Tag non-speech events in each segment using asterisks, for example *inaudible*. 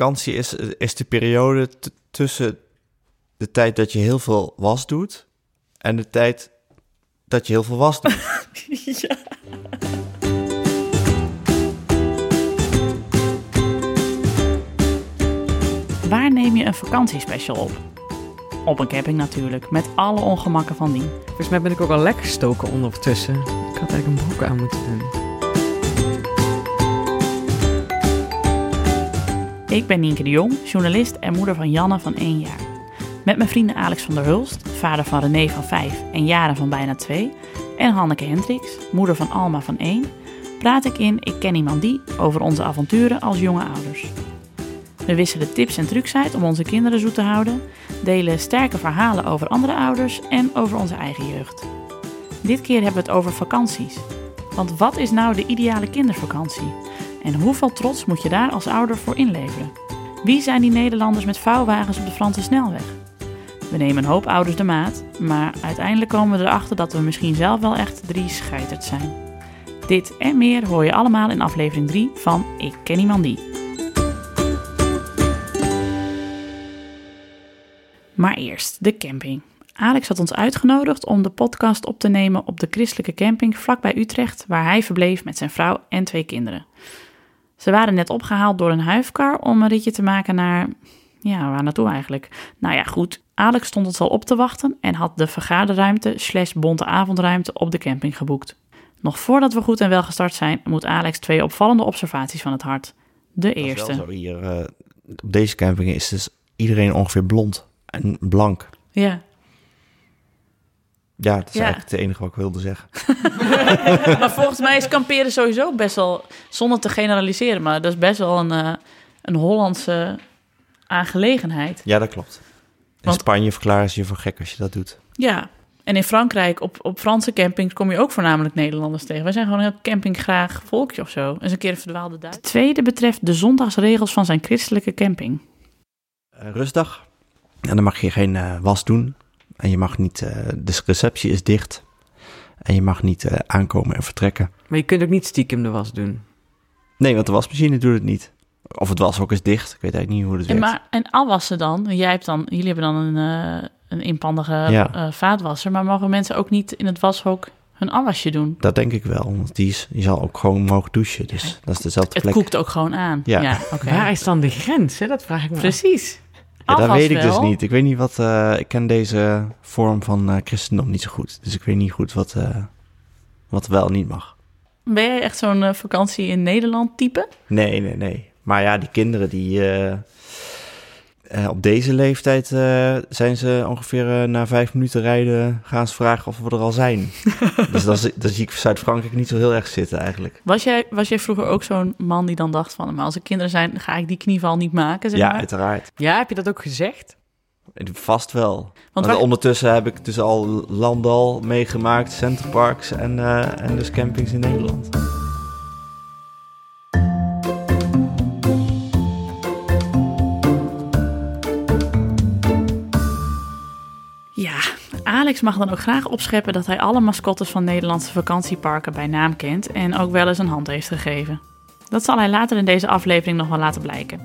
vakantie is, is de periode t- tussen de tijd dat je heel veel was doet en de tijd dat je heel veel was doet. *laughs* ja. Waar neem je een vakantiespecial op? Op een camping natuurlijk, met alle ongemakken van dien. Volgens mij ben ik ook al lekker gestoken ondertussen. Ik had eigenlijk een broek aan moeten doen. Ik ben Nienke de Jong, journalist en moeder van Janne van 1 jaar. Met mijn vrienden Alex van der Hulst, vader van René van 5 en Jaren van bijna 2, en Hanneke Hendricks, moeder van Alma van 1, praat ik in Ik ken iemand die over onze avonturen als jonge ouders. We wisselen tips en trucs uit om onze kinderen zoet te houden, delen sterke verhalen over andere ouders en over onze eigen jeugd. Dit keer hebben we het over vakanties. Want wat is nou de ideale kindervakantie? En hoeveel trots moet je daar als ouder voor inleveren? Wie zijn die Nederlanders met vouwwagens op de Franse snelweg? We nemen een hoop ouders de maat, maar uiteindelijk komen we erachter dat we misschien zelf wel echt drie scheiterd zijn. Dit en meer hoor je allemaal in aflevering 3 van Ik ken iemand die. Maar eerst de camping. Alex had ons uitgenodigd om de podcast op te nemen op de christelijke camping vlakbij Utrecht, waar hij verbleef met zijn vrouw en twee kinderen. Ze waren net opgehaald door een huifkar om een ritje te maken naar. Ja, waar naartoe eigenlijk? Nou ja, goed. Alex stond ons al op te wachten en had de vergaderruimte slash bonte avondruimte op de camping geboekt. Nog voordat we goed en wel gestart zijn, moet Alex twee opvallende observaties van het hart. De eerste. zo hier, eh, op deze camping is dus iedereen ongeveer blond en blank. Ja. Ja, dat is Ja. eigenlijk het enige wat ik wilde zeggen. *laughs* maar volgens mij is kamperen sowieso best wel, zonder te generaliseren, maar dat is best wel een, eh, een Hollandse aangelegenheid. Ja, dat klopt. In Want- Spanje verklaren ze je voor gek als je dat doet. Ja, en in Frankrijk, op, op Franse campings, kom je ook voornamelijk Nederlanders tegen. Wij zijn gewoon een heel campinggraag volkje of zo. Eens een keer een verdwaalde Duits. De tweede betreft de zondagsregels van zijn christelijke camping. Eh, rustdag. En dan mag je geen eh, was doen. En je mag niet, eh, de receptie is dicht. En je mag niet eh, aankomen en vertrekken. Maar je kunt ook niet stiekem de was doen. Nee, want de wasmachine doet het niet. Of het washok is dicht. Ik weet eigenlijk niet hoe het En, werkt. maar, en afwassen dan? Jij hebt dan jullie hebben dan een, eh, een inpandige Ja. eh, vaatwasser. Maar mogen mensen ook niet in het washok hun afwasje doen? Dat denk ik wel. Want die, is, die zal ook gewoon mogen douchen. Dus dat is dezelfde Het plek. koekt ook gewoon aan. Ja. *laughs* oké. Waar is dan de grens? Hè? Dat vraag ik me af. Ja, dat weet ik dus niet. Ik weet niet wat. eh, ik ken deze vorm van eh, christendom niet zo goed. Dus ik weet niet goed wat, eh, wat wel en niet mag. Ben jij echt zo'n vakantie in Nederland type? Nee, nee, nee. Maar ja, die kinderen die. Eh, op deze leeftijd eh, zijn ze ongeveer eh, na vijf minuten rijden. gaan ze vragen of we er al zijn. *laughs* dus dan, zie- dan zie ik Zuid-Frankrijk niet zo heel erg zitten eigenlijk. Was jij, was jij vroeger ook zo'n man die dan dacht van... maar als er kinderen zijn, ga ik die knieval niet maken, zeg ja, maar? uiteraard. Ja, heb je dat ook gezegd? Vast wel. Want ondertussen heb ik dus al Landal meegemaakt, Centerparks en, eh, en dus campings in Nederland. Alex mag dan ook graag opscheppen dat hij alle mascottes van Nederlandse vakantieparken bij naam kent en ook wel eens een hand heeft gegeven. Dat zal hij later in deze aflevering nog wel laten blijken.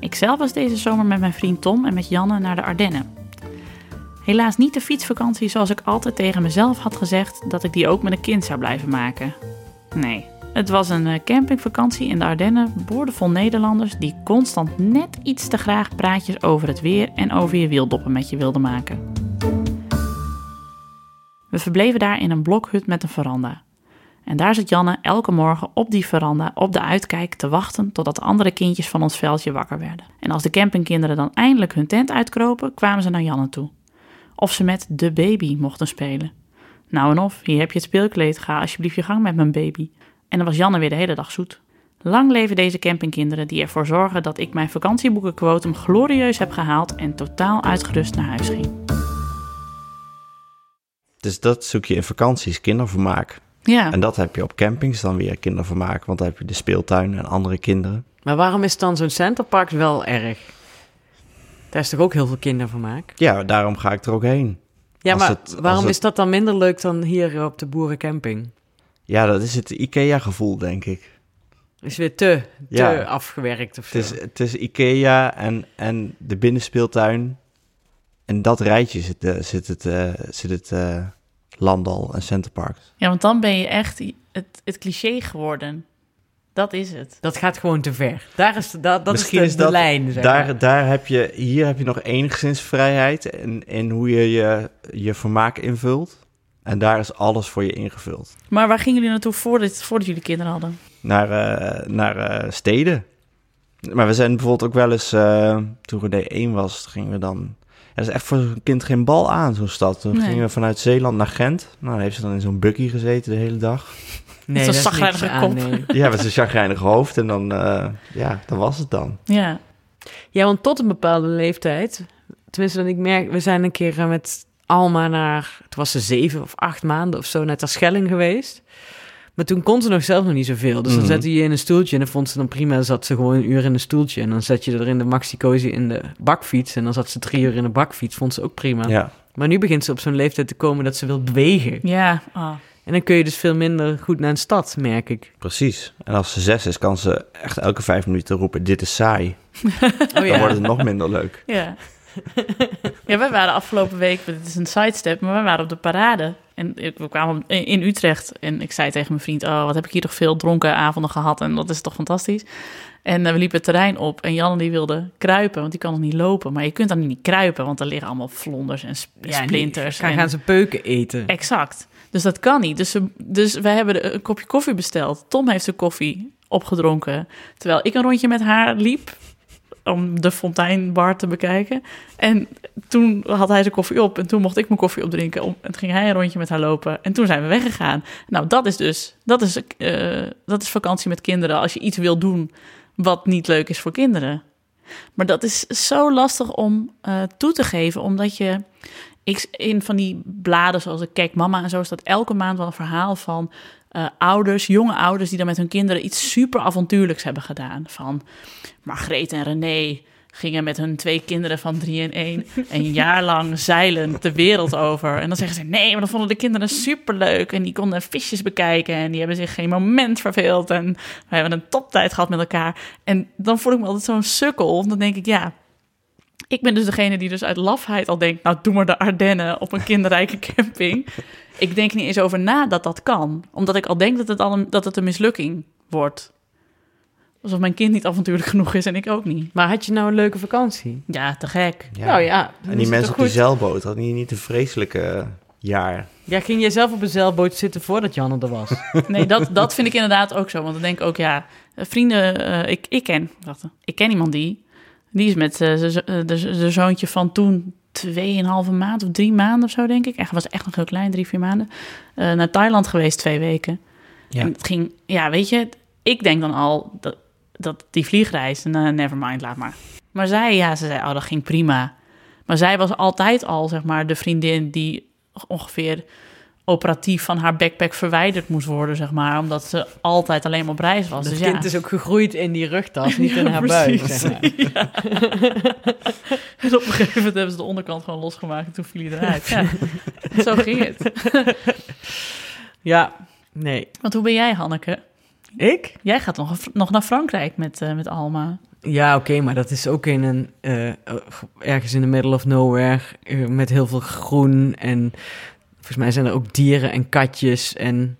Ikzelf was deze zomer met mijn vriend Tom en met Janne naar de Ardennen. Helaas niet de fietsvakantie zoals ik altijd tegen mezelf had gezegd dat ik die ook met een kind zou blijven maken. Nee, het was een eh, campingvakantie in de Ardennen, boordevol Nederlanders die constant net iets te graag praatjes over het weer en over je wieldoppen met je wilden maken. We verbleven daar in een blokhut met een veranda. En daar zit Janne elke morgen op die veranda op de uitkijk te wachten totdat de andere kindjes van ons veldje wakker werden. En als de campingkinderen dan eindelijk hun tent uitkropen, kwamen ze naar Janne toe. Of ze met de baby mochten spelen. Nou en of, hier heb je het speelkleed, ga alsjeblieft je gang met mijn baby. En dan was Janne weer de hele dag zoet. Lang leven deze campingkinderen die ervoor zorgen dat ik mijn vakantieboekenquotum glorieus heb gehaald en totaal uitgerust naar huis ging. Dus dat zoek je in vakanties, kindervermaak. Ja, En dat heb je op campings dan weer kindervermaak, want dan heb je de speeltuin en andere kinderen. Maar waarom is dan zo'n centerpark wel erg? Daar is toch ook heel veel kindervermaak? Ja, daarom ga ik er ook heen. Ja, Als maar het- waarom het- is dat dan minder leuk dan hier op de boerencamping? Ja, dat is het IKEA-gevoel, denk ik. Is weer te, te Ja. afgewerkt of Het zo. is, het is Ikea en, en de binnenspeeltuin. En dat rijtje zit, eh, zit het, eh, zit het eh, Landal en Centerparks. Ja, want dan ben je echt het, het cliché geworden. Dat is het. Dat gaat gewoon te ver. Daar is, de- dat, dat Misschien is de, is de lijn, zeg maar. Daar, daar heb je, hier heb je nog enigszins vrijheid in, in hoe je, je je vermaak invult. En daar is alles voor je ingevuld. Maar waar gingen jullie naartoe voordat, voordat jullie kinderen hadden? Naar, eh, naar eh, steden. Maar we zijn bijvoorbeeld ook wel eens, eh, toen René 1 was, gingen we dan... Dat is echt voor zo'n kind geen bal aan, zo'n stad. Toen Nee. gingen we vanuit Zeeland naar Gent. Nou, dan heeft ze dan in zo'n buggy gezeten de hele dag. Nee, Zo'n daar is aan, kop. nee. *laughs* Ja, met zijn chagrijnig hoofd. En dan, eh, ja, dan was het dan. Ja. Ja, want tot een bepaalde leeftijd, tenminste, dan ik merk, we zijn een keer eh, met Alma naar, het was ze zeven of acht maanden of zo, naar Terschelling geweest. Maar toen kon ze nog zelf nog niet zoveel. Dus dan Mhm. zette je je in een stoeltje en dat vond ze dan prima. Dan zat ze gewoon een uur in een stoeltje. En dan zet je er in de maxi-cozy in de bakfiets. En dan zat ze drie uur in de bakfiets. Vond ze ook prima. Ja, Maar nu begint ze op zo'n leeftijd te komen dat ze wil bewegen. Ja. ah. En dan kun je dus veel minder goed naar een stad, merk ik. precies. En als ze zes is, kan ze echt elke vijf minuten roepen, dit is saai. *laughs* Oh Dan wordt het nog minder leuk. Ja. *laughs* ja, wij waren afgelopen week, dit is een sidestep, maar wij waren op de parade. En we kwamen in Utrecht en ik zei tegen mijn vriend, oh, wat heb ik hier toch veel dronken avonden gehad en dat is toch fantastisch. En eh, we liepen het terrein op en Jan die wilde kruipen, want die kan nog niet lopen. Maar je kunt dan niet kruipen, want er liggen allemaal vlonders en sp- Ja, splinters. Gaan, en- gaan ze peuken eten. Exact. Dus dat kan niet. Dus, ze, dus wij hebben de- een kopje koffie besteld. Tom heeft zijn koffie opgedronken. Terwijl ik een rondje met haar liep. Om de fonteinbar te bekijken. En toen had hij zijn koffie op. En toen mocht ik mijn koffie opdrinken. En toen ging hij een rondje met haar lopen. En toen zijn we weggegaan. Nou, dat is dus. Dat is, eh, dat is vakantie met kinderen. Als je iets wil doen wat niet leuk is voor kinderen. Maar dat is zo lastig om eh, toe te geven. Omdat je ik, in van die bladen zoals de Kijk Mama en zo staat elke maand wel een verhaal van eh, ouders, jonge ouders die dan met hun kinderen iets super avontuurlijks hebben gedaan. Van Margreet en René gingen met hun twee kinderen van drie en één een jaar lang zeilend de wereld over. En dan zeggen ze nee, maar dan vonden de kinderen superleuk en die konden visjes bekijken en die hebben zich geen moment verveeld en we hebben een toptijd gehad met elkaar. En dan voel ik me altijd zo'n sukkel, dan denk ik ja, ik ben dus degene die dus uit lafheid al denkt... nou, doe maar de Ardennen op een kinderrijke *laughs* camping. Ik denk niet eens over na dat dat kan. Omdat ik al denk dat het, al een, dat het een mislukking wordt. Alsof mijn kind niet avontuurlijk genoeg is en ik ook niet. Maar had je nou een leuke vakantie? Ja, te gek. Ja. Nou ja, En die mensen op die zeilboot, hadden die niet een vreselijke eh, jaar? Ja, ging jij zelf op een zeilboot zitten voordat Janne er was? *laughs* Nee, dat, dat vind ik inderdaad ook zo. Want dan denk ik ook, ja, vrienden... eh, ik, ik ken, wacht, ik ken iemand die... Die is met eh, de, de zoontje van toen tweeënhalve maand of drie maanden of zo, denk ik. Echt, was echt nog heel klein, drie, vier maanden. eh, naar Thailand geweest twee weken. Ja. En het ging, ja, weet je, ik denk dan al dat, dat die vliegreis, never mind, laat maar. Maar zij, ja, ze zei, oh, dat ging prima. Maar zij was altijd al, zeg maar, de vriendin die ongeveer operatief van haar backpack verwijderd moest worden, zeg maar. Omdat ze altijd alleen maar op reis was. Dat dus kind ja. is ook gegroeid in die rugtas, niet in Ja, haar buik. precies. Zeg maar. *laughs* En op een gegeven moment hebben ze de onderkant gewoon losgemaakt en toen viel hij eruit. *laughs* Zo ging het. *laughs* ja, nee. Want hoe ben jij, Hanneke? Ik? Jij gaat nog, nog naar Frankrijk met, eh, met Alma. Ja, oké, maar dat is ook in een, eh, ergens in the middle of nowhere, eh, met heel veel groen en volgens mij zijn er ook dieren en katjes en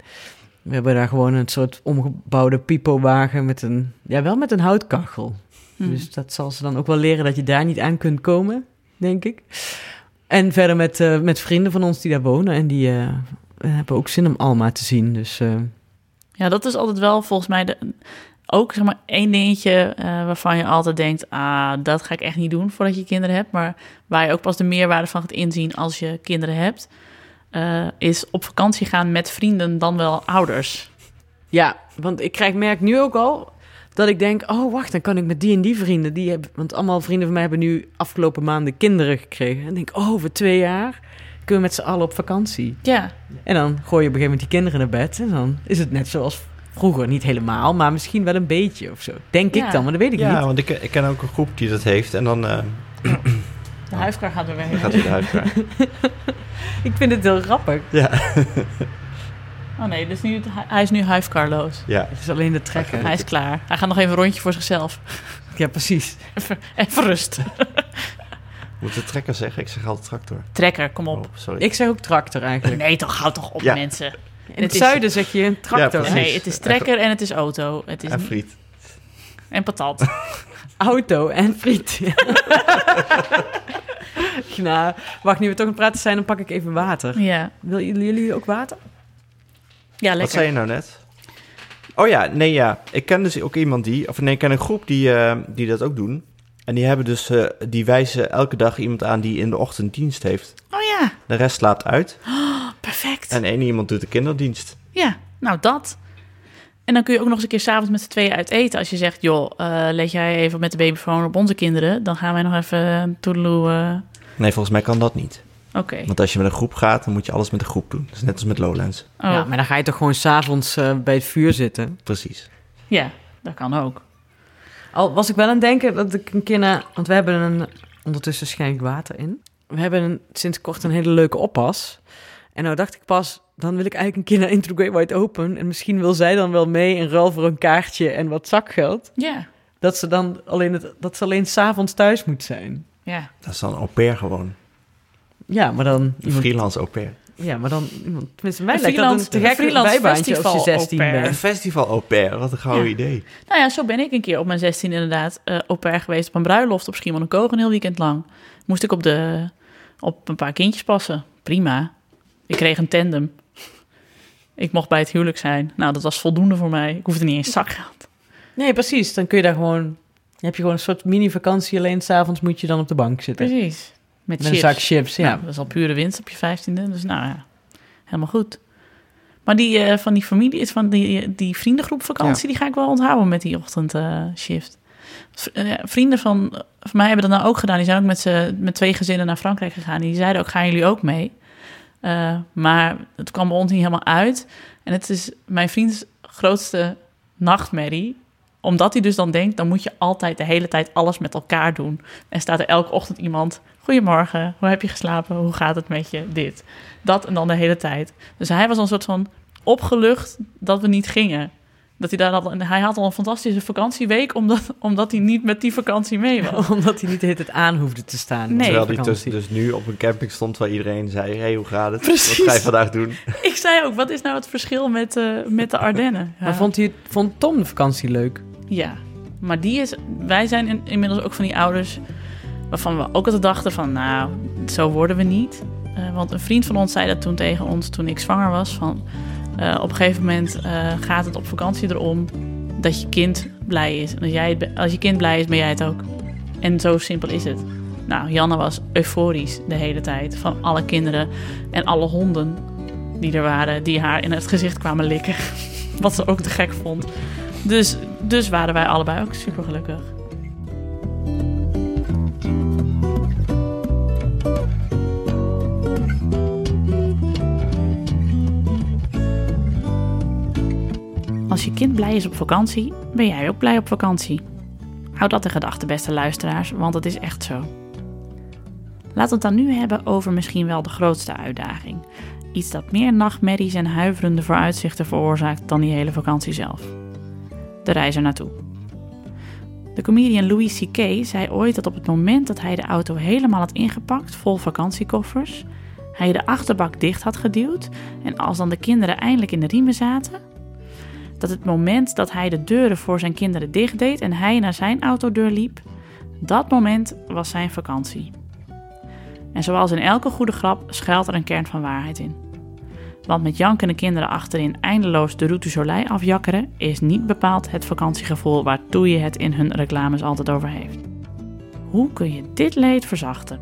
we hebben daar gewoon een soort omgebouwde pipowagen met een, ja wel met een houtkachel. Hm. Dus dat zal ze dan ook wel leren dat je daar niet aan kunt komen, denk ik. En verder met, eh, met vrienden van ons die daar wonen en die eh, hebben ook zin om Alma te zien, dus... eh, Ja, dat is altijd wel volgens mij de, ook zeg maar één dingetje waarvan je altijd denkt, ah, dat ga ik echt niet doen voordat je kinderen hebt. Maar waar je ook pas de meerwaarde van gaat inzien als je kinderen hebt, eh, is op vakantie gaan met vrienden dan wel ouders. Ja, want ik krijg, merk nu ook al dat ik denk, oh wacht, dan kan ik met die en die vrienden, die hebben, want allemaal vrienden van mij hebben nu afgelopen maanden kinderen gekregen. En denk, oh, over twee jaar kunnen we met z'n allen op vakantie. Ja, En dan gooi je op een gegeven moment die kinderen naar bed en dan is het net zoals vroeger. Niet helemaal, maar misschien wel een beetje of zo. Denk Ja. ik dan, maar dat weet ik Ja, niet. want ik, ik ken ook een groep die dat heeft. En dan eh, de huifkar gaat weer weg. dan gaat hij krijgen. *laughs* *laughs* Ik vind het heel grappig. Ja. Oh nee, dus nu, hij is nu huifkarloos. Ja. Het is alleen de trekker. Hij is klaar. Hij gaat nog even een rondje voor zichzelf. Ja, precies. Even, even rust. *laughs* Moet de trekker zeggen? Ik zeg altijd tractor. Trekker, kom Oh, op. sorry. Ik zeg ook tractor eigenlijk. Nee, toch, houd toch op, Ja. mensen. In het is- zuiden zeg je een tractor. Ja. Nee, het is trekker en het is auto. Het is En friet. en patat. *laughs* Auto en friet. *laughs* nou, wacht, nu we toch aan het praten zijn, dan pak ik even water. Ja, Willen jullie, jullie ook water? ja Wat lekker. zei je nou net? Oh ja, nee ja. Ik ken dus ook iemand die, of nee, ik ken een groep die, eh, die dat ook doen. En die hebben dus, eh, die wijzen elke dag iemand aan die in de ochtend dienst heeft. Oh ja, De rest slaapt uit. *gasps* perfect. En één iemand doet de kinderdienst. Ja, nou dat. En dan kun je ook nog eens een keer s'avonds met z'n tweeën uit eten. Als je zegt, joh, eh let jij even met de babyfoon op onze kinderen. Dan gaan wij nog even toedeloe. eh, Nee, volgens mij kan dat niet. Oké. Want als je met een groep gaat, dan moet je alles met een groep doen. Dat is net als met Lowlands. Oh, Ja, maar dan ga je toch gewoon s'avonds eh bij het vuur zitten. Precies. ja, dat kan ook. Al was ik wel aan het denken dat ik een keer na... Want we hebben een... Ondertussen schenk ik water in. We hebben een, sinds kort een hele leuke oppas. En nou dacht ik pas... Dan wil ik eigenlijk een keer naar the Great Wide Open. En misschien wil zij dan wel mee in ruil voor een kaartje en wat zakgeld. Ja, Dat ze dan alleen, het, dat ze alleen s'avonds thuis moet zijn. ja. Dat is dan au pair gewoon. Ja, maar dan... Een Iemand, freelance au pair. ja, maar dan... Iemand, tenminste, mij Een lijkt dat een te gek freelance bijbaantje als je festival 16 au pair. Een festival au pair, wat een gouden Ja. idee. Nou ja, zo ben ik een keer op mijn 16 inderdaad eh au pair geweest op een bruiloft op Schiermonnikoog een heel weekend lang. Moest ik op, de, op een paar kindjes passen. Prima. Ik kreeg een tandem. Ik mocht bij het huwelijk zijn. Nou, dat was voldoende voor mij. Ik hoefde niet eens zakgeld. Nee, precies. Dan kun je daar gewoon... Dan heb je gewoon een soort mini-vakantie. Alleen s'avonds moet je dan op de bank zitten. Precies. Met, Met een zak chips, ja. Nou, dat is al pure winst op je vijftiende. Dus nou ja, helemaal goed. Maar die eh, van die familie, is van die, die vriendengroep vakantie, die ga ik wel onthouden met die ochtendshift. vrienden van, van mij hebben dat nou ook gedaan. Die zijn ook met, z'n- met twee gezinnen naar Frankrijk gegaan. Die zeiden ook, gaan jullie ook mee? Eh, maar het kwam bij ons niet helemaal uit. En het is mijn vriends grootste nachtmerrie. Omdat hij dus dan denkt, dan moet je altijd de hele tijd alles met elkaar doen. En staat er elke ochtend iemand... Goedemorgen, hoe heb je geslapen? Hoe gaat het met je? Dit, dat en dan de hele tijd. Dus hij was een soort van opgelucht dat we niet gingen. Dat hij, daar al, en hij had al een fantastische vakantieweek... Omdat, omdat hij niet met die vakantie mee was. *laughs* Omdat hij niet de hele tijd aan hoefde te staan. Nee. Terwijl die Vakantie. dus, dus nu op een camping stond waar iedereen zei... hey, hoe gaat het? Precies. Wat ga je vandaag doen? *laughs* Ik zei ook, wat is nou het verschil met, eh, met de *laughs* Ardennen? Ja. Maar vond, hij, vond Tom de vakantie leuk? Ja, maar die is, wij zijn in- inmiddels ook van die ouders waarvan we ook altijd dachten van, nou, zo worden we niet. Eh, want een vriend van ons zei dat toen tegen ons toen ik zwanger was. Van, eh, op een gegeven moment eh, gaat het op vakantie erom dat je kind blij is. En als, jij als je kind blij is, ben jij het ook. En zo simpel is het. Nou, Janne was euforisch de hele tijd. Van alle kinderen en alle honden die er waren, die haar in het gezicht kwamen likken. *laughs* Wat ze ook te gek vond. Dus, dus waren wij allebei ook super gelukkig. Als je kind blij is op vakantie, ben jij ook blij op vakantie. Houd dat in gedachten, beste luisteraars, want het is echt zo. We het dan nu hebben over misschien wel de grootste uitdaging. Iets dat meer nachtmerries en huiverende vooruitzichten veroorzaakt dan die hele vakantie zelf. De reis er naartoe. De comedian Louis C.K. zei ooit dat op het moment dat hij de auto helemaal had ingepakt, vol vakantiekoffers, hij de achterbak dicht had geduwd en als dan de kinderen eindelijk in de riemen zaten, dat het moment dat hij de deuren voor zijn kinderen dicht deed en hij naar zijn autodeur liep, dat moment was zijn vakantie. En zoals in elke goede grap schuilt er een kern van waarheid in. Want met jankende kinderen achterin eindeloos de Route Soleil afjakkeren is niet bepaald het vakantiegevoel waartoe je het in hun reclames altijd over heeft. Hoe kun je dit leed verzachten?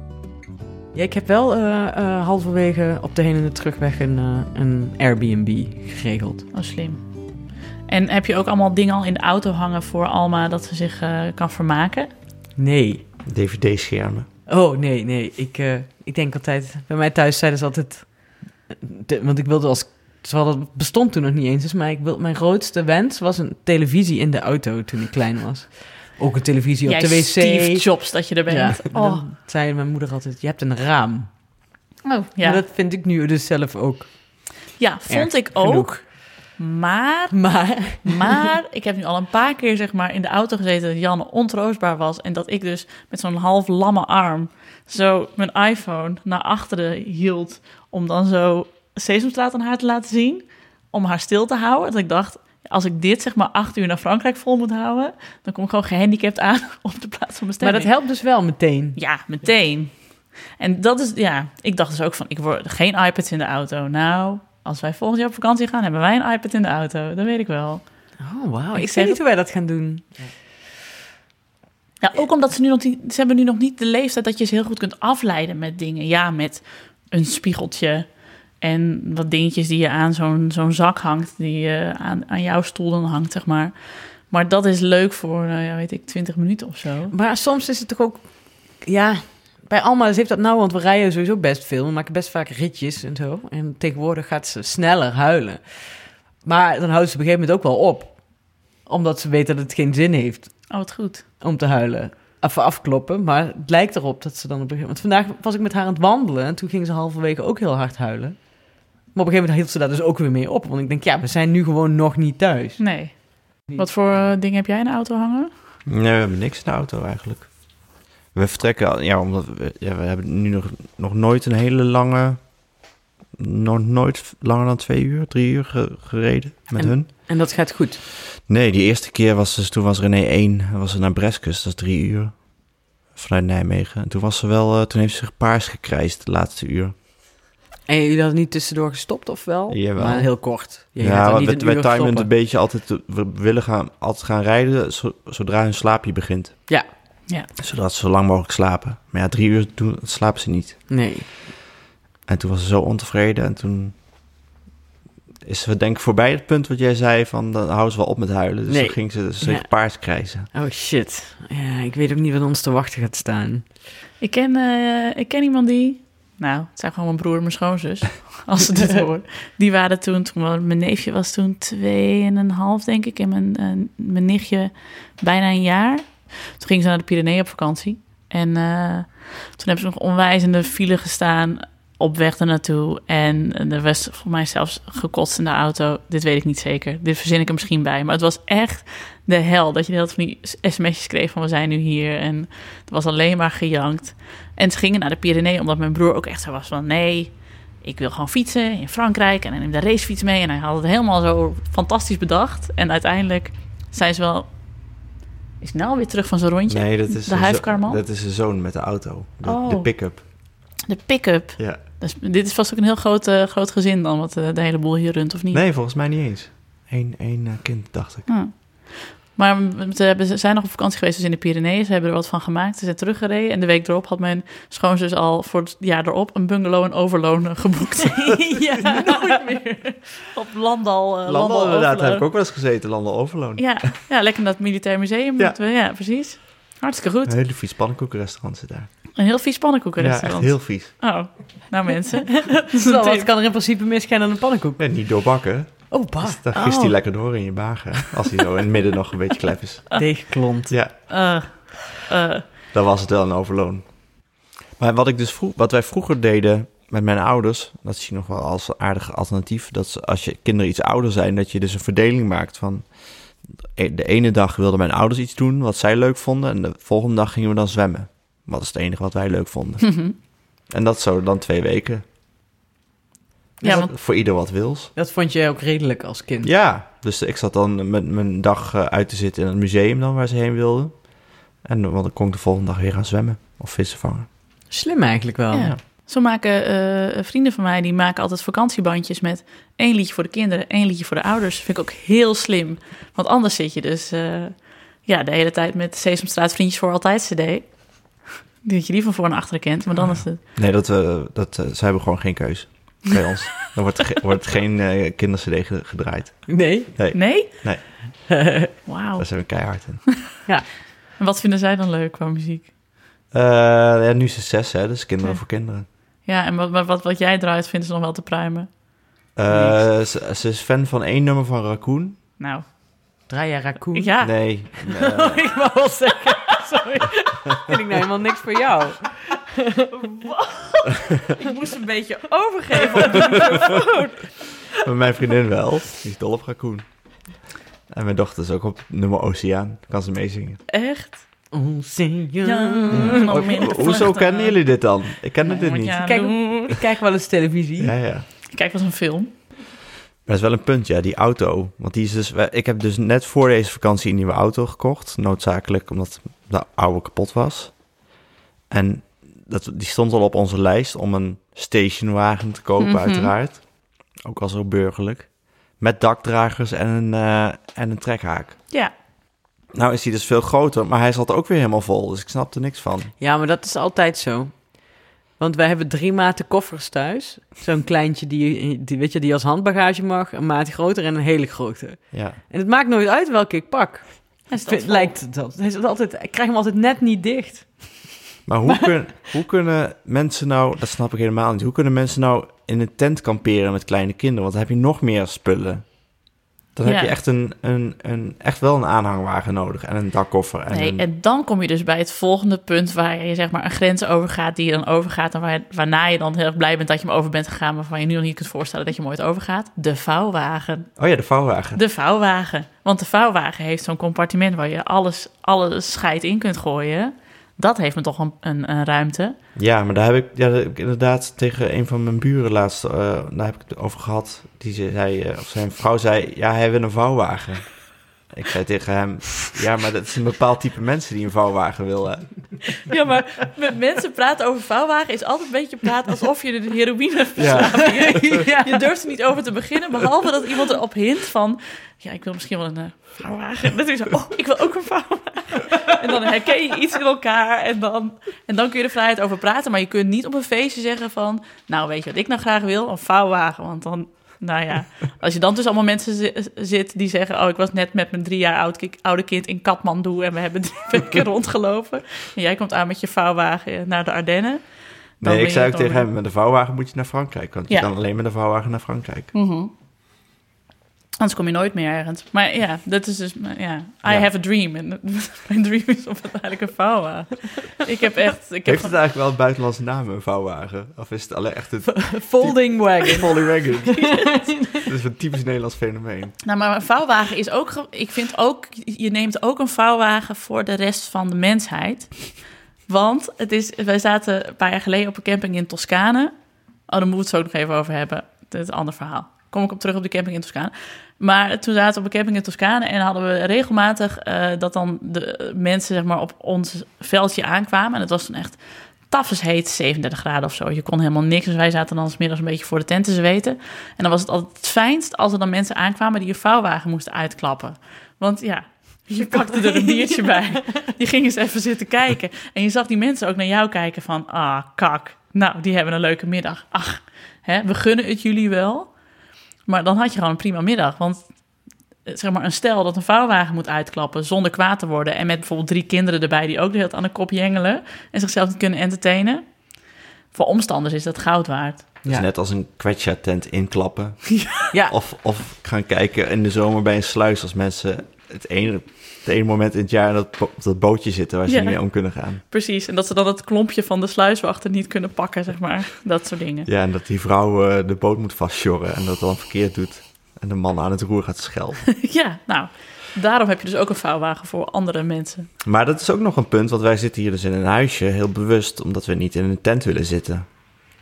Ja, ik heb wel eh, eh, halverwege op de heen en de terugweg een, eh, een Airbnb geregeld. Oh, slim. En heb je ook allemaal dingen al in de auto hangen voor Alma dat ze zich eh, kan vermaken? Nee. DVD-schermen. Oh, nee, nee. Ik, eh, ik denk altijd... Bij mij thuis zeiden ze altijd... de- want ik wilde als... Terwijl dat bestond toen nog niet eens. Dus maar ik wil, mijn grootste wens was een televisie in de auto toen ik klein was. Ook een televisie op Jij de wc. Steve Jobs dat je er bent. Ja, oh. dan zei mijn moeder altijd, je hebt een raam. oh, ja. Maar dat vind ik nu dus zelf ook ja, vond erg ik ook. genoeg. Maar, Maar, maar ik heb nu al een paar keer zeg maar in de auto gezeten dat Janne ontroostbaar was. En dat ik dus met zo'n half lamme arm zo mijn iPhone naar achteren hield. Om dan zo Sesamstraat aan haar te laten zien. Om haar stil te houden. Dat ik dacht, als ik dit zeg maar acht uur naar Frankrijk vol moet houden. Dan kom ik gewoon gehandicapt aan *laughs* op de plaats van maar bestemming. dat helpt dus wel meteen. Ja, meteen. En dat is, ja, ik dacht dus ook van, ik word geen iPads in de auto. Nou, als wij volgend jaar op vakantie gaan, hebben wij een iPad in de auto. Dat weet ik wel. Oh, wauw. Ik Ik, zeg weet niet hoe wij dat gaan doen. Ja, ook omdat ze nu nog niet, ze hebben nu nog niet de leeftijd dat je ze heel goed kunt afleiden met dingen. Ja, met een spiegeltje en wat dingetjes die je aan zo'n zo'n zak hangt, die je aan, aan jouw stoel dan hangt, zeg maar. Maar dat is leuk voor, nou ja, weet ik, 20 minuten of zo. Maar soms is het toch ook... Ja, bij Alma heeft dat nou, want we rijden sowieso best veel. We maken best vaak ritjes en zo. En tegenwoordig gaat ze sneller huilen. Maar dan houdt ze op een gegeven moment ook wel op. Omdat ze weet dat het geen zin heeft Oh, wat goed. om te huilen. Even afkloppen, maar het lijkt erop dat ze dan op een gegeven moment... Want vandaag was ik met haar aan het wandelen en toen ging ze halverwege ook heel hard huilen. Maar op een gegeven moment hield ze daar dus ook weer mee op. Want ik denk, ja, we zijn nu gewoon nog niet thuis. Nee. Wat voor eh, dingen heb jij in de auto hangen? Nee, we hebben niks in de auto eigenlijk. We vertrekken, ja, omdat we, ja, we hebben nu nog, nog nooit een hele lange, nog nooit langer dan twee uur, drie uur ge- gereden met En- hun. En dat gaat goed. Nee, die eerste keer was dus, toen was René 1, was ze naar Breskes, dat is drie uur, vanuit Nijmegen. En toen was ze wel, eh, toen heeft ze zich paars gekrijsd, de laatste uur. En jullie hadden niet tussendoor gestopt of wel? Jawel. Maar heel kort. Je ja, niet wij timen het een beetje altijd, we willen gaan, altijd gaan rijden zo- zodra hun slaapje begint. Ja. Ja. Zodat ze zo lang mogelijk slapen. Maar ja, drie uur doen, slapen ze niet. Nee. En toen was ze zo ontevreden en toen is ze denk ik voorbij het punt wat jij zei van dan houden ze wel op met huilen. Dus Nee. toen ging ze zich Ja. paars krijzen. Oh shit. Ja, ik weet ook niet wat ons te wachten gaat staan. Ik ken, eh, ik ken iemand die... Nou, het zijn gewoon mijn broer en mijn schoonzus. *laughs* Als ze dit *laughs* horen. Die waren toen... toen mijn neefje was toen twee en een half, denk ik. En mijn, eh, mijn nichtje bijna een jaar. Toen gingen ze naar de Pyreneeën op vakantie. En eh, toen hebben ze nog onwijs in de file gestaan... op weg ernaartoe. En er was voor mij zelfs gekotst in de auto. Dit weet ik niet zeker. Dit verzin ik er misschien bij. Maar het was echt de hel. Dat je de hele van die sms'jes kreeg van... we zijn nu hier. En het was alleen maar gejankt. En ze gingen naar de Pyreneeën, omdat mijn broer ook echt zo was van... nee, ik wil gewoon fietsen in Frankrijk en hij neemt de racefiets mee. En hij had het helemaal zo fantastisch bedacht. En uiteindelijk zijn ze wel... Is nou weer terug van zijn rondje? Nee, dat is, De huifkarman? dat is zijn zoon met de auto. De, Oh. de pick-up. De pick-up. Ja. Dus dit is vast ook een heel groot, eh, groot gezin dan, wat eh, de hele boel hier runt, of niet? Nee, volgens mij niet eens. Eén één, eh, kind, dacht ik. Ah. Maar we ze zijn nog op vakantie geweest dus in de Pyreneeën. Ze hebben er wat van gemaakt. Ze zijn teruggereden. En de week erop had mijn schoonzus al voor het jaar erop... een bungalow en overloon *laughs* geboekt. ja, nooit meer. Op Landal. eh, Landal, inderdaad, daar heb ik ook wel eens gezeten. Landal Overloon. Ja, ja, lekker naar het Militair Museum. Ja. moeten we- Ja, precies. Hartstikke goed. Een hele vies pannenkoekenrestaurant zit daar. Een heel vies Ja, echt pannenkoekenrestaurant. heel vies. Oh, nou mensen. *laughs* Zo, wat kan er in principe misgaan aan een pannenkoek? Ja, niet doorbakken. Oh. Dus dan gist hij Oh. lekker door in je bagen. Als hij zo in het midden nog een beetje klef is. *laughs* Deegklont. Ja, Eh, eh, dan was het wel een overloon. Maar wat, ik dus vroeg, wat wij vroeger deden met mijn ouders, dat zie je nog wel als aardig alternatief. Dat ze, als je kinderen iets ouder zijn, dat je dus een verdeling maakt van... De ene dag wilden mijn ouders iets doen wat zij leuk vonden. En de volgende dag gingen we dan zwemmen. Wat is het enige wat wij leuk vonden. *laughs* En dat zo dan twee weken. Ja, want Voor ieder wat wils. Dat vond je ook redelijk als kind. Ja, dus ik zat dan met mijn dag eh, uit te zitten in het museum dan waar ze heen wilden. En dan- want dan kon ik de volgende dag weer gaan zwemmen of vissen vangen. Slim eigenlijk wel. Ja. Zo maken eh, vrienden van mij, die maken altijd vakantiebandjes met één liedje voor de kinderen, één liedje voor de ouders. Vind ik ook heel slim. Want anders zit je dus eh, ja, de hele tijd met Sesamstraat Vriendjes voor Altijd CD. Dat je die van voor en achter kent, maar dan is het... Nee, dat, eh dat, ze hebben gewoon geen keus bij ons. Wordt, er ge- wordt geen eh kindercd ge- gedraaid. Nee? Nee, Nee? Nee. *laughs* Wauw. daar zijn we keihard in. *laughs* En wat vinden zij dan leuk qua muziek? Eh, ja, nu is het zes, hè, dus kinderen Ja. voor kinderen. Ja, en wat, wat, wat, wat jij draait, vinden ze nog wel te pruimen. Eh, ze, ze is fan van één nummer van Raccoon. Nou, Draaien raccoon? ja. Nee, *laughs* ik wou wel zeggen, sorry. *laughs* Vind ik nou helemaal niks voor jou. ik moest een beetje overgeven op de microfoon. Maar mijn vriendin wel. Die is dol op raccoon. En mijn dochter is ook op nummer Oceaan. Kan ze meezingen. Echt? Oceaan. Ja. Minder hoezo kennen jullie dit dan? Ik kende dit niet. Kijk, ik kijk wel eens televisie. Ja, ja. Kijk, was een film. Maar dat is wel een punt, ja, die auto. Want die is dus, ik heb dus net voor deze vakantie een nieuwe auto gekocht. Noodzakelijk omdat de oude kapot was. En dat, die stond al op onze lijst om een stationwagen te kopen, Mhm. uiteraard. Ook al zo burgerlijk. Met dakdragers en een, eh, en een trekhaak. Ja. Nou is hij dus veel groter, maar hij zat ook weer helemaal vol. Dus ik snap er niks van. Ja, maar dat is altijd zo. Want wij hebben drie maten koffers thuis. Zo'n kleintje die, die, weet je, die als handbagage mag, een maat groter en een hele grote. Ja. En het maakt nooit uit welke ik pak. Hij staat Vind- vol. lijkt het dat. Hij zit altijd, ik krijg hem altijd net niet dicht. Maar hoe, kun, hoe kunnen mensen nou, dat snap ik helemaal niet, hoe kunnen mensen nou in een tent kamperen met kleine kinderen? Want dan heb je nog meer spullen. Dan Ja. heb je echt, een, een, een, echt wel een aanhangwagen nodig en een dakkoffer. En Nee, een- en dan kom je dus bij het volgende punt waar je zeg maar een grens overgaat, die je dan overgaat en waar, waarna je dan heel erg blij bent dat je hem over bent gegaan, waarvan je nu nog niet kunt voorstellen dat je hem ooit overgaat. De vouwwagen. Oh ja, de vouwwagen. De vouwwagen. Want de vouwwagen heeft zo'n compartiment waar je alles, alle scheid in kunt gooien. Dat heeft me toch een, een, ruimte. Ja, maar daar heb ik, ja, ik inderdaad tegen een van mijn buren laatst, eh, daar heb ik het over gehad. Die zei, eh, of zijn vrouw zei, ja, hij wil een vouwwagen. Ik zei tegen hem, ja, maar dat is een bepaald type mensen die een vouwwagen willen. Ja, maar met mensen praten over vouwwagen is altijd een beetje praten alsof je de heroïne Ja. ja. Je durft er niet over te beginnen, behalve dat iemand erop hint van... Ja, ik wil misschien wel een eh, vouwwagen. Dat is zo, oh, ik wil ook een vouwwagen. En dan herken je iets in elkaar en dan, en dan kun je er vrijheid over praten. Maar je kunt niet op een feestje zeggen van... Nou, weet je wat ik nou graag wil? Een vouwwagen. Want dan, nou ja, als je dan tussen allemaal mensen zi- zit die zeggen... Oh, ik was net met mijn drie jaar oud oude kind in Kathmandu... en we hebben drie *laughs* weken rondgelopen. En jij komt aan met je vouwwagen naar de Ardennen. Dan Nee, ik zei ook tegen hem, met de vouwwagen moet je naar Frankrijk. Want je kan alleen met de vouwwagen naar Frankrijk. Mhm. Anders kom je nooit meer ergens. Maar ja, dat is dus... Ja, I Ja. have a dream. En *laughs* mijn dream is om uiteindelijk een vouwwagen. ik heb echt... Ik heb Heeft het eigenlijk wel een buitenlandse naam, een vouwwagen? Of is het alleen echt een *laughs* Folding wagon. volley *laughs* wagon? Dat is een typisch Nederlands fenomeen. Nou, maar een vouwwagen is ook... Ik vind ook... Je neemt ook een vouwwagen voor de rest van de mensheid. Want het is... Wij zaten een paar jaar geleden op een camping in Toscane. Oh, daar moeten we het zo ook nog even over hebben. Dat is een ander verhaal. Kom ik op terug op de camping in Toscane. Maar toen zaten we op een camping in Toscane... en hadden we regelmatig eh, dat dan de mensen zeg maar, op ons veldje aankwamen. En het was toen echt tafels heet, 37 graden of zo. Je kon helemaal niks. Dus wij zaten dan 's middags een beetje voor de tent te zweten. En dan was het altijd het fijnst als er dan mensen aankwamen... die je vouwwagen moesten uitklappen. Want ja, je *laughs* pakte er een biertje bij. Die gingen eens even zitten kijken. En je zag die mensen ook naar jou kijken van... Ah, kak. Nou, die hebben een leuke middag. Ach, hè, we gunnen het jullie wel. Maar dan had je gewoon een prima middag. Want eh, zeg maar, een stel dat een vouwwagen moet uitklappen zonder kwaad te worden... en met bijvoorbeeld drie kinderen erbij die ook de hele tijd aan de kop jengelen... en zichzelf niet kunnen entertainen... voor omstanders is dat goud waard. Ja. net als een kwetsja-tent inklappen. *laughs* Ja, Of, of gaan kijken in de zomer bij een sluis als mensen het ene, het ene moment in het jaar dat, op dat bootje zitten waar ze Ja. niet mee om kunnen gaan. Precies, en dat ze dan het klompje van de sluiswachter niet kunnen pakken, zeg maar. Dat soort dingen. Ja, en dat die vrouw eh, de boot moet vastsjorren en dat dan verkeerd doet. En de man aan het roer gaat schelden. *laughs* ja, nou, daarom heb je dus ook een vouwwagen voor andere mensen. Maar dat is ook nog een punt, want wij zitten hier dus in een huisje heel bewust, omdat we niet in een tent willen zitten.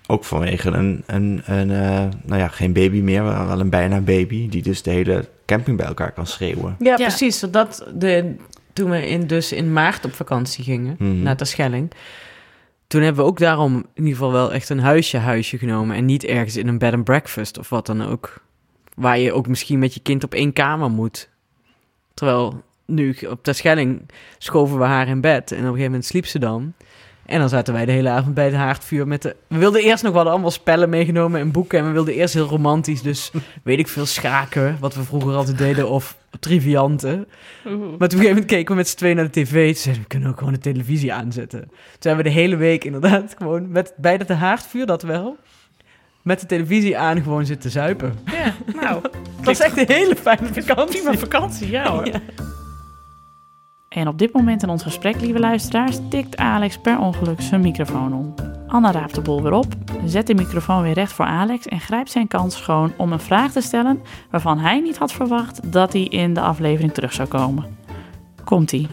Ook vanwege een, een, een eh, nou ja, geen baby meer, maar wel een bijna baby, die dus de hele camping bij elkaar kan schreeuwen. ja, Ja. precies. Dat de, toen we in, dus in maart op vakantie gingen, Mhm. naar Terschelling... Toen hebben we ook daarom in ieder geval wel echt een huisje huisje genomen. En niet ergens in een bed and breakfast of wat dan ook. Waar je ook misschien met je kind op één kamer moet. Terwijl nu op Terschelling schoven we haar in bed. En op een gegeven moment sliep ze dan. En dan zaten wij de hele avond bij het haardvuur met de... We wilden eerst nog, we hadden allemaal spellen meegenomen en boeken. En we wilden eerst heel romantisch, dus *laughs* weet ik veel, schaken. Wat we vroeger altijd deden, of trivianten. Maar op een gegeven moment keken we met z'n tweeën naar de tv. Toen zeiden we, kunnen ook gewoon de televisie aanzetten. Toen hebben we de hele week inderdaad *laughs* gewoon met, bij het haardvuur, dat wel... Met de televisie aan gewoon zitten zuipen. Ja, nou, *laughs* Dat was echt een hele fijne vakantie. prima vakantie, ja hoor. Ja. En op dit moment in ons gesprek, lieve luisteraars, tikt Alex per ongeluk zijn microfoon om. Anna raapt de bol weer op, zet de microfoon weer recht voor Alex en grijpt zijn kans schoon om een vraag te stellen waarvan hij niet had verwacht dat hij in de aflevering terug zou komen. Komt-ie.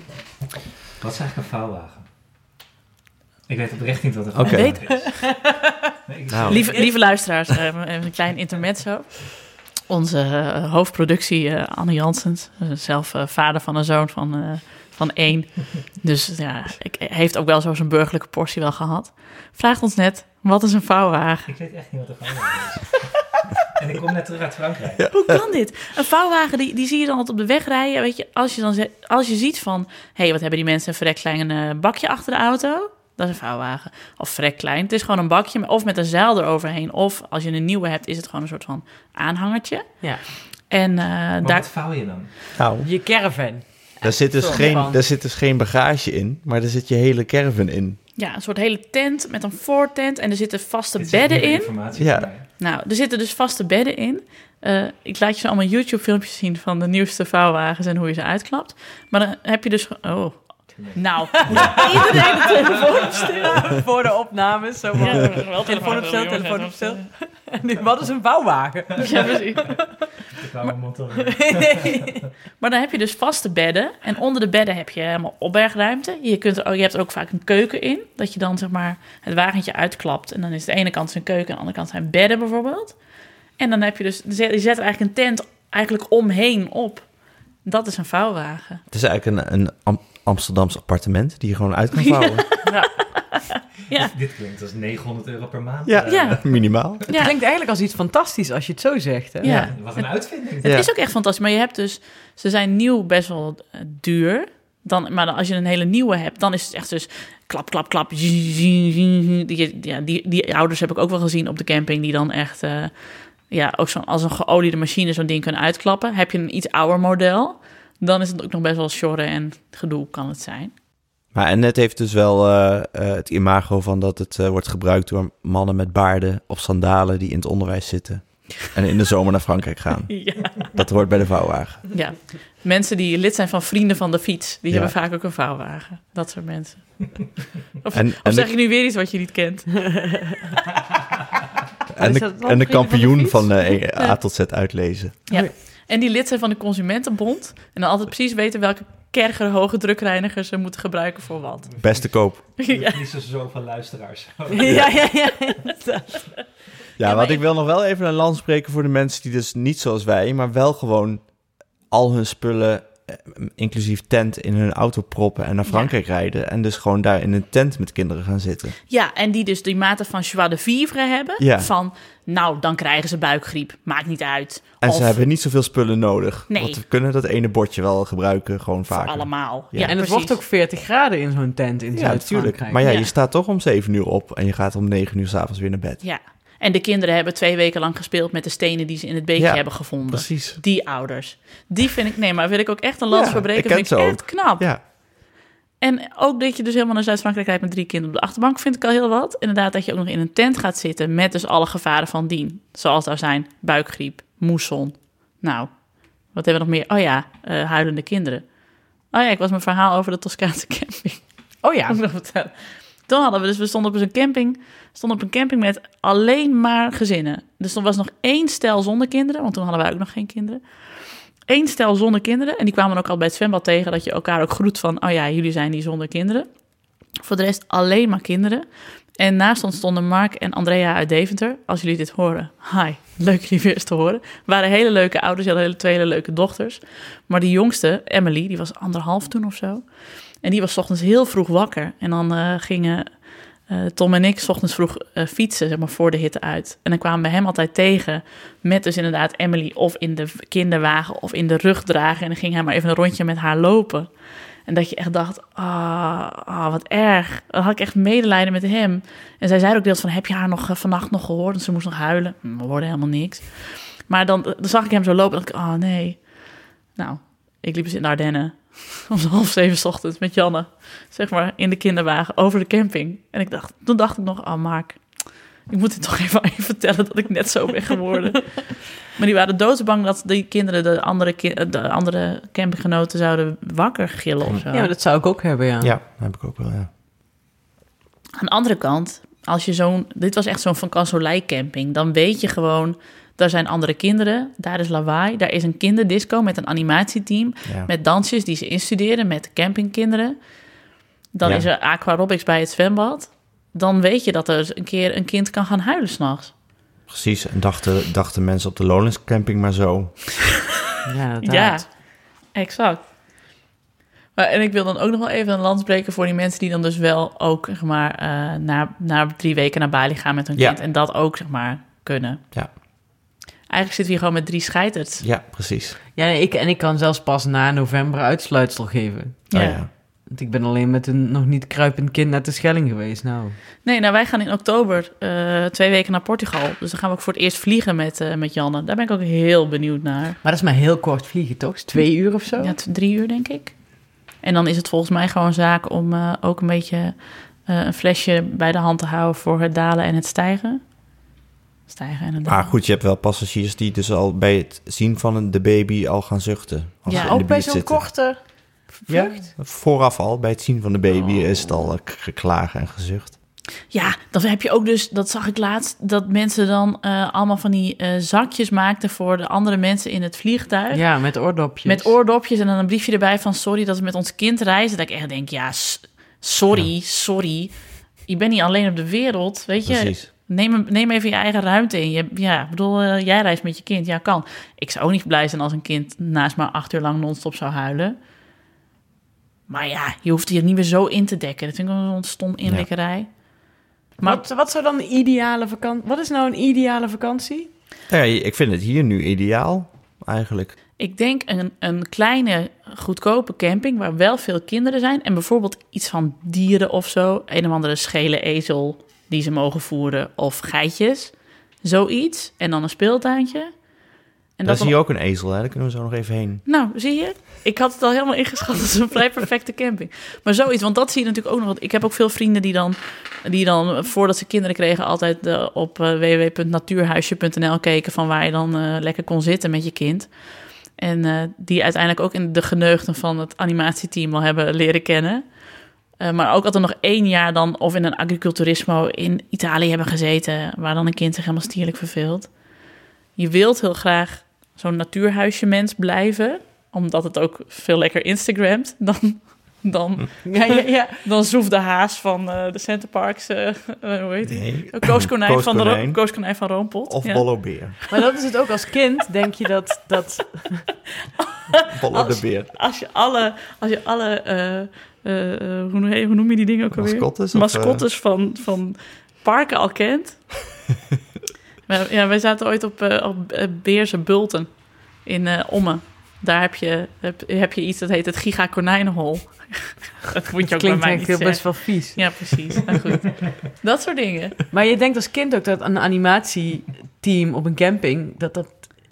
Wat is eigenlijk een vouwwagen? Ik weet oprecht niet wat een Oké. vouwwagen is. Nee, Nou. Lieve, lieve luisteraars, eh, even een klein intermezzo. Onze eh, hoofdproductie, eh, Anne Janssens, eh, zelf vader van een zoon van, eh, van één. Dus ja, ik, heeft ook wel zo zijn burgerlijke portie wel gehad. Vraagt ons net, wat is een vouwwagen? Ik weet echt niet wat een vouwwagen is. en ik kom net terug uit Frankrijk. Hoe kan dit? Een vouwwagen, die, die zie je dan altijd op de weg rijden. Weet je, als je, dan als je ziet van... hé, hey, wat hebben die mensen een vrek klein eh, bakje achter de auto? Dat is een vouwwagen. Of vrek klein. Het is gewoon een bakje, of met een zeil eroverheen. Of als je een nieuwe hebt, is het gewoon een soort van aanhangertje. Ja. En eh, Maar daar... wat vouw je dan? Nou, Je caravan. Daar zit, dus geen, van. daar zit dus geen bagage in, maar er zit je hele caravan in. Ja, een soort hele tent met een voortent. En er zitten vaste Dit bedden in. informatie Ja. Nou, er zitten dus vaste bedden in. Eh, ik laat je zo allemaal YouTube-filmpjes zien van de nieuwste vouwwagens en hoe je ze uitklapt. Maar dan heb je dus... ge- Nou, *laughs* iedereen de telefoon op stil. Voor de opnames. Zo Ja, telefoon op stil, telefoon op stil. *laughs* En nu, wat is een vouwwagen? *laughs* Ja, precies. Mond al- Maar dan heb je dus vaste bedden. En onder de bedden heb je helemaal opbergruimte. Je, kunt er, ook- je hebt er ook vaak een keuken in. Dat je dan zeg maar het wagentje uitklapt. En dan is de ene kant zijn keuken en de andere kant zijn bedden bijvoorbeeld. En dan heb je dus... Je zet er eigenlijk een tent eigenlijk omheen op. Dat is een vouwwagen. Het is eigenlijk een, een Amsterdams appartement die je gewoon uit kan vouwen. *laughs* Ja. Dit klinkt als 900 euro per maand. Ja. Eh, Ja. Minimaal. Het Ja. klinkt eigenlijk als iets fantastisch als je het zo zegt. Hè? Ja. Wat een uitvinding. Het Ja. is ook echt fantastisch. Maar je hebt dus... Ze zijn nieuw best wel eh, duur. Dan, maar dan als je een hele nieuwe hebt, dan is het echt dus klap, klap, klap. Die, ja, die, die ouders heb ik ook wel gezien op de camping, die dan echt, eh, ja, ook zo, als een geoliede machine zo'n ding kunnen uitklappen. Heb je een iets ouder model, dan is het ook nog best wel sjorren en gedoe kan het zijn. Maar en het heeft dus wel eh, eh, het imago van dat het eh, wordt gebruikt door mannen met baarden of sandalen die in het onderwijs zitten. En in de zomer naar Frankrijk gaan. *laughs* Ja. Dat hoort bij de vouwwagen. ja. Mensen die lid zijn van Vrienden van de Fiets, die Ja. hebben vaak ook een vouwwagen. Dat soort mensen. *laughs* Of, En, of en, zeg de, ik nu weer iets wat je niet kent? *laughs* en, de, en de van kampioen van eh, A tot Z uitlezen. Ja. En die lid zijn van de Consumentenbond. En dan altijd precies weten welke kerger hoge drukreinigers ze moeten gebruiken voor wat. *laughs* Beste koop. Ja. Niet zo zoveel luisteraars. *laughs* ja, ja, ja. Ja, want ik wil nog wel even een land spreken voor de mensen die dus niet zoals wij, maar wel gewoon al hun spullen, inclusief tent, in hun auto proppen en naar Frankrijk rijden. En dus gewoon daar in een tent met kinderen gaan zitten. ja, en die dus die mate van joie de vivre hebben. Ja. Van, nou, dan krijgen ze buikgriep. Maakt niet uit. En Of ze hebben niet zoveel spullen nodig. Nee. Want we kunnen dat ene bordje wel gebruiken, gewoon voor vaker. allemaal. Ja. Ja, en het wordt ook 40 graden in zo'n tent in Ja, Zuid-Frankrijk. natuurlijk. Maar ja, Ja. je staat toch om 7 uur op en je gaat om 9 uur s'avonds weer naar bed. Ja. En de kinderen hebben twee weken lang gespeeld met de stenen die ze in het beekje Ja, hebben gevonden. Precies. Die ouders. Die vind ik, nee, maar wil ik ook echt een lans Ja, verbreken. ik Vind ik echt knap. Ja, En ook dat je dus helemaal naar Zuid-Frankrijk rijdt met drie kinderen op de achterbank, vind ik al heel wat. Inderdaad, dat je ook nog in een tent gaat zitten met dus alle gevaren van dien. Zoals daar zijn buikgriep, moesson. Nou, wat hebben we nog meer? Oh ja, eh, huilende kinderen. Oh ja, ik was mijn verhaal over de Toscaanse camping. Oh ja. *laughs* Nog vertellen. Toen hadden we dus, we stonden op een camping, stonden op een camping met alleen maar gezinnen. Dus er was nog één stel zonder kinderen, want toen hadden wij ook nog geen kinderen. Eén stel zonder kinderen. En die kwamen ook al bij het zwembad tegen dat je elkaar ook groet van, oh ja, jullie zijn die zonder kinderen. Voor de rest alleen maar kinderen. En naast ons stonden Mark en Andrea uit Deventer. Als jullie dit horen, hi, leuk jullie weer eens te horen. waren hele leuke ouders, hele, twee hele leuke dochters. Maar die jongste, Emily, die was anderhalf toen of zo. En die was ochtends heel vroeg wakker. En dan eh, gingen eh, Tom en ik ochtends vroeg eh, fietsen, zeg maar, voor de hitte uit. En dan kwamen we hem altijd tegen met dus inderdaad Emily of in de kinderwagen of in de rug dragen. En dan ging hij maar even een rondje met haar lopen. En dat je echt dacht, ah, ah, wat erg. Dan had ik echt medelijden met hem. En zij zei ook deels van, heb je haar nog vannacht nog gehoord? En ze moest nog huilen. Hm, We hoorden helemaal niks. Maar dan, zag ik hem zo lopen en dacht ik, oh nee. Nou, ik liep dus in de Ardennen om half zeven 's ochtends met Janne, zeg maar, in de kinderwagen over de camping. En ik dacht, toen dacht ik nog, oh Mark, ik moet dit *laughs* toch even aan je vertellen dat ik net zo ben geworden. *laughs* maar die waren doodsbang dat die kinderen de andere, ki- de andere campinggenoten zouden wakker gillen of zo. Ja, maar dat zou ik ook hebben, ja. ja dat heb ik ook wel, ja. Aan de andere kant als je zo'n... Dit was echt zo'n Van Kansolei camping. Dan weet je gewoon, daar zijn andere kinderen. Daar is lawaai. Daar is een kinderdisco met een animatieteam. Ja. Met dansjes die ze instuderen met campingkinderen. Dan Ja. is er aquarobics bij het zwembad. Dan weet je dat er een keer een kind kan gaan huilen s'nachts. Precies, en dachten, dachten mensen op de Lowlands camping maar zo. *laughs* Ja. Ja, exact. Maar, en ik wil dan ook nog wel even een lans breken voor die mensen die dan dus wel ook, zeg maar, eh na, na drie weken naar Bali gaan met hun Ja. kind. En dat ook, zeg maar, kunnen. Ja. Eigenlijk zitten we hier gewoon met drie scheiters. Ja, precies. Ja, nee, ik, en ik kan zelfs pas na november uitsluitsel geven. Ja. Oh, ja. Want ik ben alleen met een nog niet kruipend kind naar de Schelling geweest. Nou, Nee, nou wij gaan in oktober eh, twee weken naar Portugal. Dus dan gaan we ook voor het eerst vliegen met, eh, met Janne. Daar ben ik ook heel benieuwd naar. maar dat is maar heel kort vliegen, toch? Twee uur of zo? Ja, drie uur denk ik. En dan is het volgens mij gewoon zaak om eh, ook een beetje eh, een flesje bij de hand te houden voor het dalen en het stijgen. Stijgen dalen. Maar goed, je hebt wel passagiers die dus al bij het zien van een- de baby al gaan zuchten. Als Ja, ze in de ook bij zo'n korte Ja, vlucht? vooraf al, bij het zien van de baby Oh. is het al eh, geklagen en gezucht. Ja, dan heb je ook dus, dat zag ik laatst, dat mensen dan eh, allemaal van die eh, zakjes maakten voor de andere mensen in het vliegtuig. Ja, met oordopjes. Met oordopjes en dan een briefje erbij van sorry dat we met ons kind reizen. Dat ik echt denk, ja, sorry, sorry. Je bent niet alleen op de wereld, weet je. Precies. Neem, neem even je eigen ruimte in. Je, ja, ik bedoel, eh, jij reist met je kind. Ja, kan. Ik zou ook niet blij zijn als een kind naast me acht uur lang non-stop zou huilen. Maar ja, je hoeft hier niet meer zo in te dekken. Dat vind ik wel een stom inlikkerij. Maar Wat, wat zou dan de ideale vakantie... Wat is nou een ideale vakantie? Ja, ik vind het hier nu ideaal, eigenlijk. ik denk een, een kleine, goedkope camping waar wel veel kinderen zijn. En bijvoorbeeld iets van dieren of zo. Een of andere schele ezel die ze mogen voeren. Of geitjes. Zoiets. En dan een speeltuintje. En Daar zie je ook een ezel, hè? daar kunnen we zo nog even heen. Nou, zie je? Ik had het al helemaal ingeschat als een vrij perfecte camping. Maar zoiets, want dat zie je natuurlijk ook nog. Ik heb ook veel vrienden die dan, die dan voordat ze kinderen kregen, altijd eh, op eh, www.natuurhuisje.nl keken van waar je dan eh, lekker kon zitten met je kind. En die uiteindelijk ook in de geneugten van het animatieteam al hebben leren kennen. Eh, maar ook altijd nog één jaar dan of in een agriculturismo in Italië hebben gezeten, waar dan een kind zich helemaal stierlijk verveelt. Je wilt heel graag zo'n natuurhuisje mens blijven, omdat het ook veel lekker Instagramt dan, dan, *laughs* Ja, ja, ja. dan Zoef de Haas van eh, de Centerparks, eh eh, hoe heet die? Nee. Kooskonijn van, de Ro- Kooskonijn. Van Roompot. Of Ja. Bollo Beer. Maar dat is het ook als kind, denk je dat... dat *laughs* Bollo de Als- Beer. Als je alle, als je alle eh, eh, eh, hoe, noem- hoe noem je die dingen ook alweer? Mascottes? of, Mascottes van, van parken al kent. *laughs* Ja, wij zaten ooit op, eh, op eh, Beerse Bulten in eh Ommen. Daar heb je, heb, heb je iets dat heet het Giga Konijnenhol. *laughs* dat moet je ook bij klinkt mij niet zeggen. best wel vies. Ja, precies. Nou goed. *laughs* Dat soort dingen. Maar je denkt als kind ook dat een animatieteam op een camping... Dat, dat,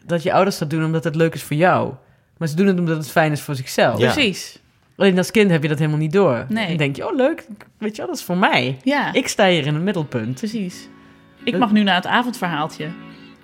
dat je ouders dat doen omdat het leuk is voor jou. Maar ze doen het omdat het fijn is voor zichzelf. Ja. Precies. Alleen als kind heb je dat helemaal niet door. Nee. Dan denk je, oh leuk, weet je wel, dat is voor mij. Ja, Ik sta hier in het middelpunt. precies. Ik mag nu naar het avondverhaaltje.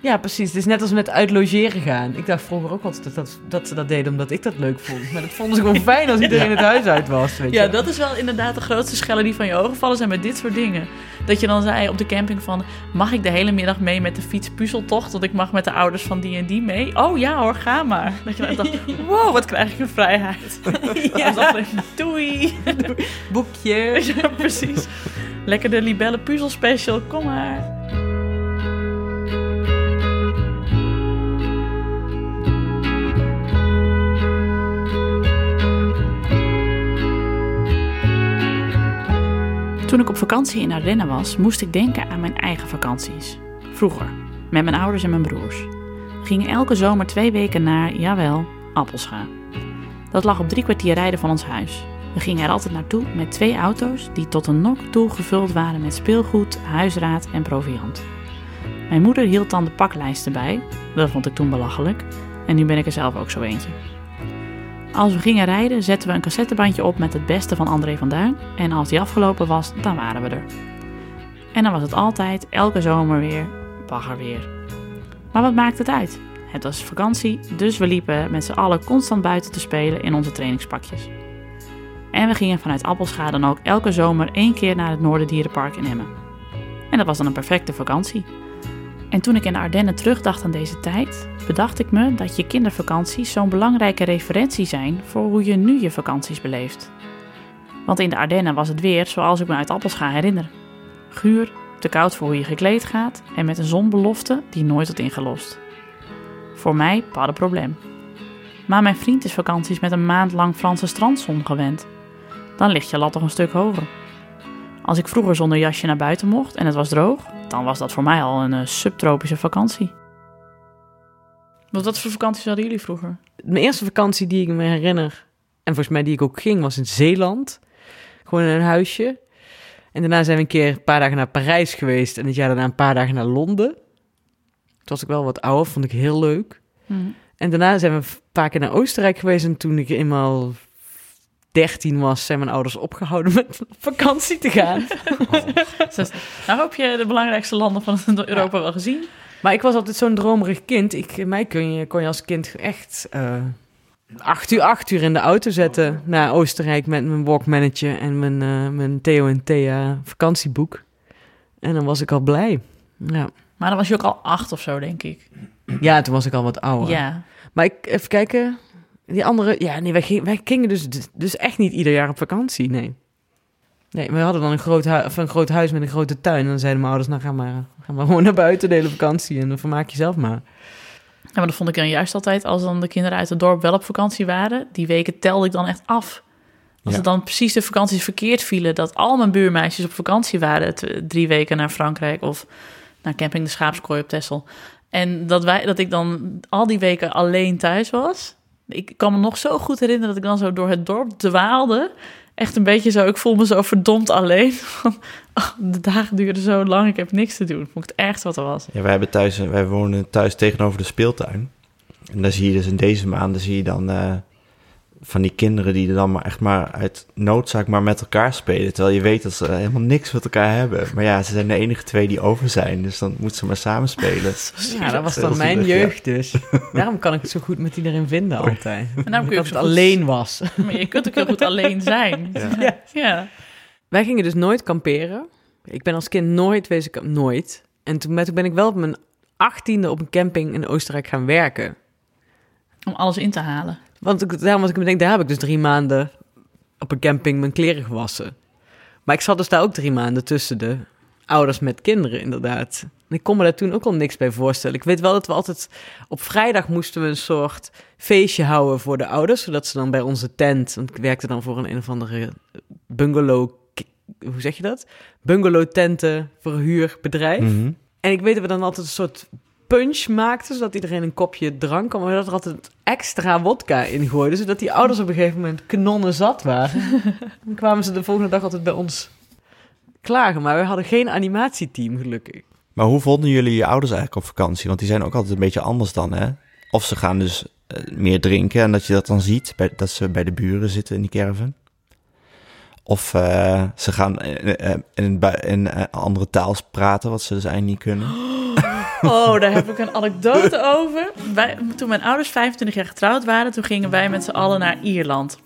Ja, precies. Het is net als met uit logeren gaan. Ik dacht vroeger ook altijd dat, dat, dat ze dat deden omdat ik dat leuk vond. Maar dat vonden ze gewoon *laughs* fijn als iedereen het huis uit was. Weet Ja, je. dat is wel inderdaad de grootste schellen die van je ogen vallen zijn met dit soort dingen. Dat je dan zei op de camping van, mag ik de hele middag mee met de fiets puzzeltocht? Want ik mag met de ouders van die en die mee. Oh ja hoor, ga maar. Dat je dan dacht, *laughs* wow, wat krijg ik een vrijheid. *laughs* ja. Dan even, doei. Boekje. Ja, precies. Lekker de libelle puzzel special, kom maar. Toen ik op vakantie in Ardennen was, moest ik denken aan mijn eigen vakanties. Vroeger, met mijn ouders en mijn broers. Gingen elke zomer twee weken naar, jawel, Appelscha. Dat lag op drie kwartier rijden van ons huis. We gingen er altijd naartoe met twee auto's die tot een nok toe gevuld waren met speelgoed, huisraad en proviand. Mijn moeder hield dan de paklijsten bij, dat vond ik toen belachelijk, en nu ben ik er zelf ook zo eentje. Als we gingen rijden, zetten we een cassettebandje op met het beste van André van Duin, en als die afgelopen was, dan waren we er. En dan was het altijd, elke zomer weer, bagger weer. Maar wat maakt het uit? Het was vakantie, dus we liepen met z'n allen constant buiten te spelen in onze trainingspakjes. En we gingen vanuit Appelscha dan ook elke zomer één keer naar het Noorderdierenpark in Emmen. En dat was dan een perfecte vakantie. En toen ik in de Ardennen terugdacht aan deze tijd, bedacht ik me dat je kindervakanties zo'n belangrijke referentie zijn voor hoe je nu je vakanties beleeft. Want in de Ardennen was het weer zoals ik me uit Appels ga herinneren. Guur, te koud voor hoe je gekleed gaat en met een zonbelofte die nooit wordt ingelost. Voor mij pas probleem. Maar mijn vriend is vakanties met een maand lang Franse strandzon gewend. Dan ligt je lat toch een stuk hoger. Als ik vroeger zonder jasje naar buiten mocht en het was droog, dan was dat voor mij al een uh, subtropische vakantie. Wat, wat voor vakanties hadden jullie vroeger? Mijn eerste vakantie die ik me herinner, en volgens mij die ik ook ging, was in Zeeland. Gewoon in een huisje. En daarna zijn we een keer een paar dagen naar Parijs geweest en het jaar daarna een paar dagen naar Londen. Toen was ik wel wat ouder, vond ik heel leuk. Hmm. En daarna zijn we een paar keer naar Oostenrijk geweest. En toen ik eenmaal 13 was, zijn mijn ouders opgehouden met op vakantie te gaan. *laughs* Dus, nou hoop je de belangrijkste landen van Europa wel gezien. Maar ik was altijd zo'n dromerig kind. Ik, mij kon je, kon je als kind echt eh, acht, uur, acht uur in de auto zetten naar Oostenrijk met mijn walkmannetje en mijn, eh, mijn Theo en Thea vakantieboek. En dan was ik al blij. Ja. Maar dan was je ook al acht of zo, denk ik. ja, toen was ik al wat ouder. Ja. Maar ik, even kijken. Die andere, ja, nee, wij gingen, wij gingen dus, dus echt niet ieder jaar op vakantie, nee. Nee, we hadden dan een groot, of een groot huis met een grote tuin. En dan zeiden mijn ouders, nou ga maar, ga maar *laughs* gewoon naar buiten de hele vakantie en dan vermaak je zelf maar. Ja, maar dat vond ik dan juist altijd als dan de kinderen uit het dorp wel op vakantie waren. Die weken telde ik dan echt af. Als Ja. het dan precies de vakanties verkeerd vielen, dat al mijn buurmeisjes op vakantie waren, drie weken naar Frankrijk of naar camping de Schaapskooi op Texel. En dat, wij, dat ik dan al die weken alleen thuis was. Ik kan me nog zo goed herinneren dat ik dan zo door het dorp dwaalde. Echt een beetje zo, ik voel me zo verdomd alleen. *laughs* De dagen duurden zo lang, ik heb niks te doen. Vond ik echt wat er was. Ja, wij, hebben thuis, wij wonen thuis tegenover de speeltuin. En daar zie je dus in deze maanden zie je dan eh, van die kinderen die er dan maar echt maar uit noodzaak maar met elkaar spelen. Terwijl je weet dat ze helemaal niks met elkaar hebben. Maar ja, ze zijn de enige twee die over zijn. Dus dan moeten ze maar samen spelen. Ja, dat was dan mijn zielig, ja. jeugd dus. Daarom kan ik het zo goed met iedereen vinden altijd. En daarom kun je dat ook het alleen was. Maar je kunt ook heel goed alleen zijn. Ja. ja. Wij gingen dus nooit kamperen. Ik ben als kind nooit wezen kamp- nooit. En toen, toen ben ik wel op mijn achttiende op een camping in Oostenrijk gaan werken. Om alles in te halen. Want ik, daarom was ik me denk, daar heb ik dus drie maanden op een camping mijn kleren gewassen. Maar ik zat dus daar ook drie maanden tussen de ouders met kinderen, inderdaad. En ik kon me daar toen ook al niks bij voorstellen. Ik weet wel dat we altijd op vrijdag moesten we een soort feestje houden voor de ouders, zodat ze dan bij onze tent, want ik werkte dan voor een een of andere bungalow, hoe zeg je dat? Bungalow tenten verhuurbedrijf. Mhm. En ik weet dat we dan altijd een soort punch maakten, zodat iedereen een kopje drank kwam. Maar dat er altijd extra wodka in gooide, zodat die ouders op een gegeven moment kanonnen zat waren. *laughs* dan kwamen ze de volgende dag altijd bij ons klagen. Maar we hadden geen animatieteam, gelukkig. Maar hoe vonden jullie je ouders eigenlijk op vakantie? Want die zijn ook altijd een beetje anders dan, hè? Of ze gaan dus eh, meer drinken en dat je dat dan ziet, bij, dat ze bij de buren zitten in die caravan. Of eh, ze gaan in, in, in, bui- in eh, andere taal praten, wat ze dus eigenlijk niet kunnen. *gasps* Oh, daar heb ik een anekdote over. Wij, toen mijn ouders 25 jaar getrouwd waren, toen gingen wij met z'n allen naar Ierland.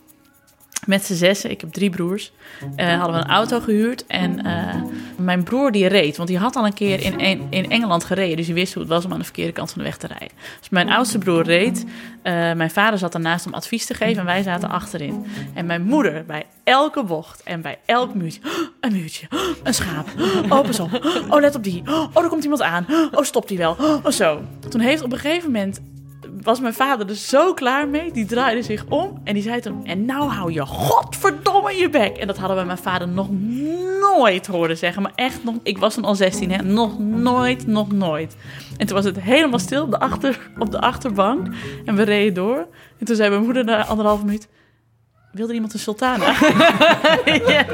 Met z'n zessen, ik heb drie broers, eh, hadden we een auto gehuurd. En eh, mijn broer die reed, want die had al een keer in, in, Engeland gereden. Dus die wist hoe het was om aan de verkeerde kant van de weg te rijden. Dus mijn oudste broer reed. eh, mijn vader zat ernaast om advies te geven en wij zaten achterin. En mijn moeder bij elke bocht en bij elk muurtje. "Oh, een muurtje, oh, een schaap. Oh, pas op. Oh, let op die. Oh, er komt iemand aan. Oh, stopt die wel. Oh, zo. Toen heeft op een gegeven moment was mijn vader er zo klaar mee. Die draaide zich om en die zei toen... En nou hou je godverdomme je bek. En dat hadden we mijn vader nog nooit horen zeggen. Maar echt nog... Ik was toen al 16, hè. Nog nooit, nog nooit. En toen was het helemaal stil op de, achter, op de achterbank. En we reden door. En toen zei mijn moeder na anderhalve minuut... Wilde iemand een sultana? *laughs* Ja.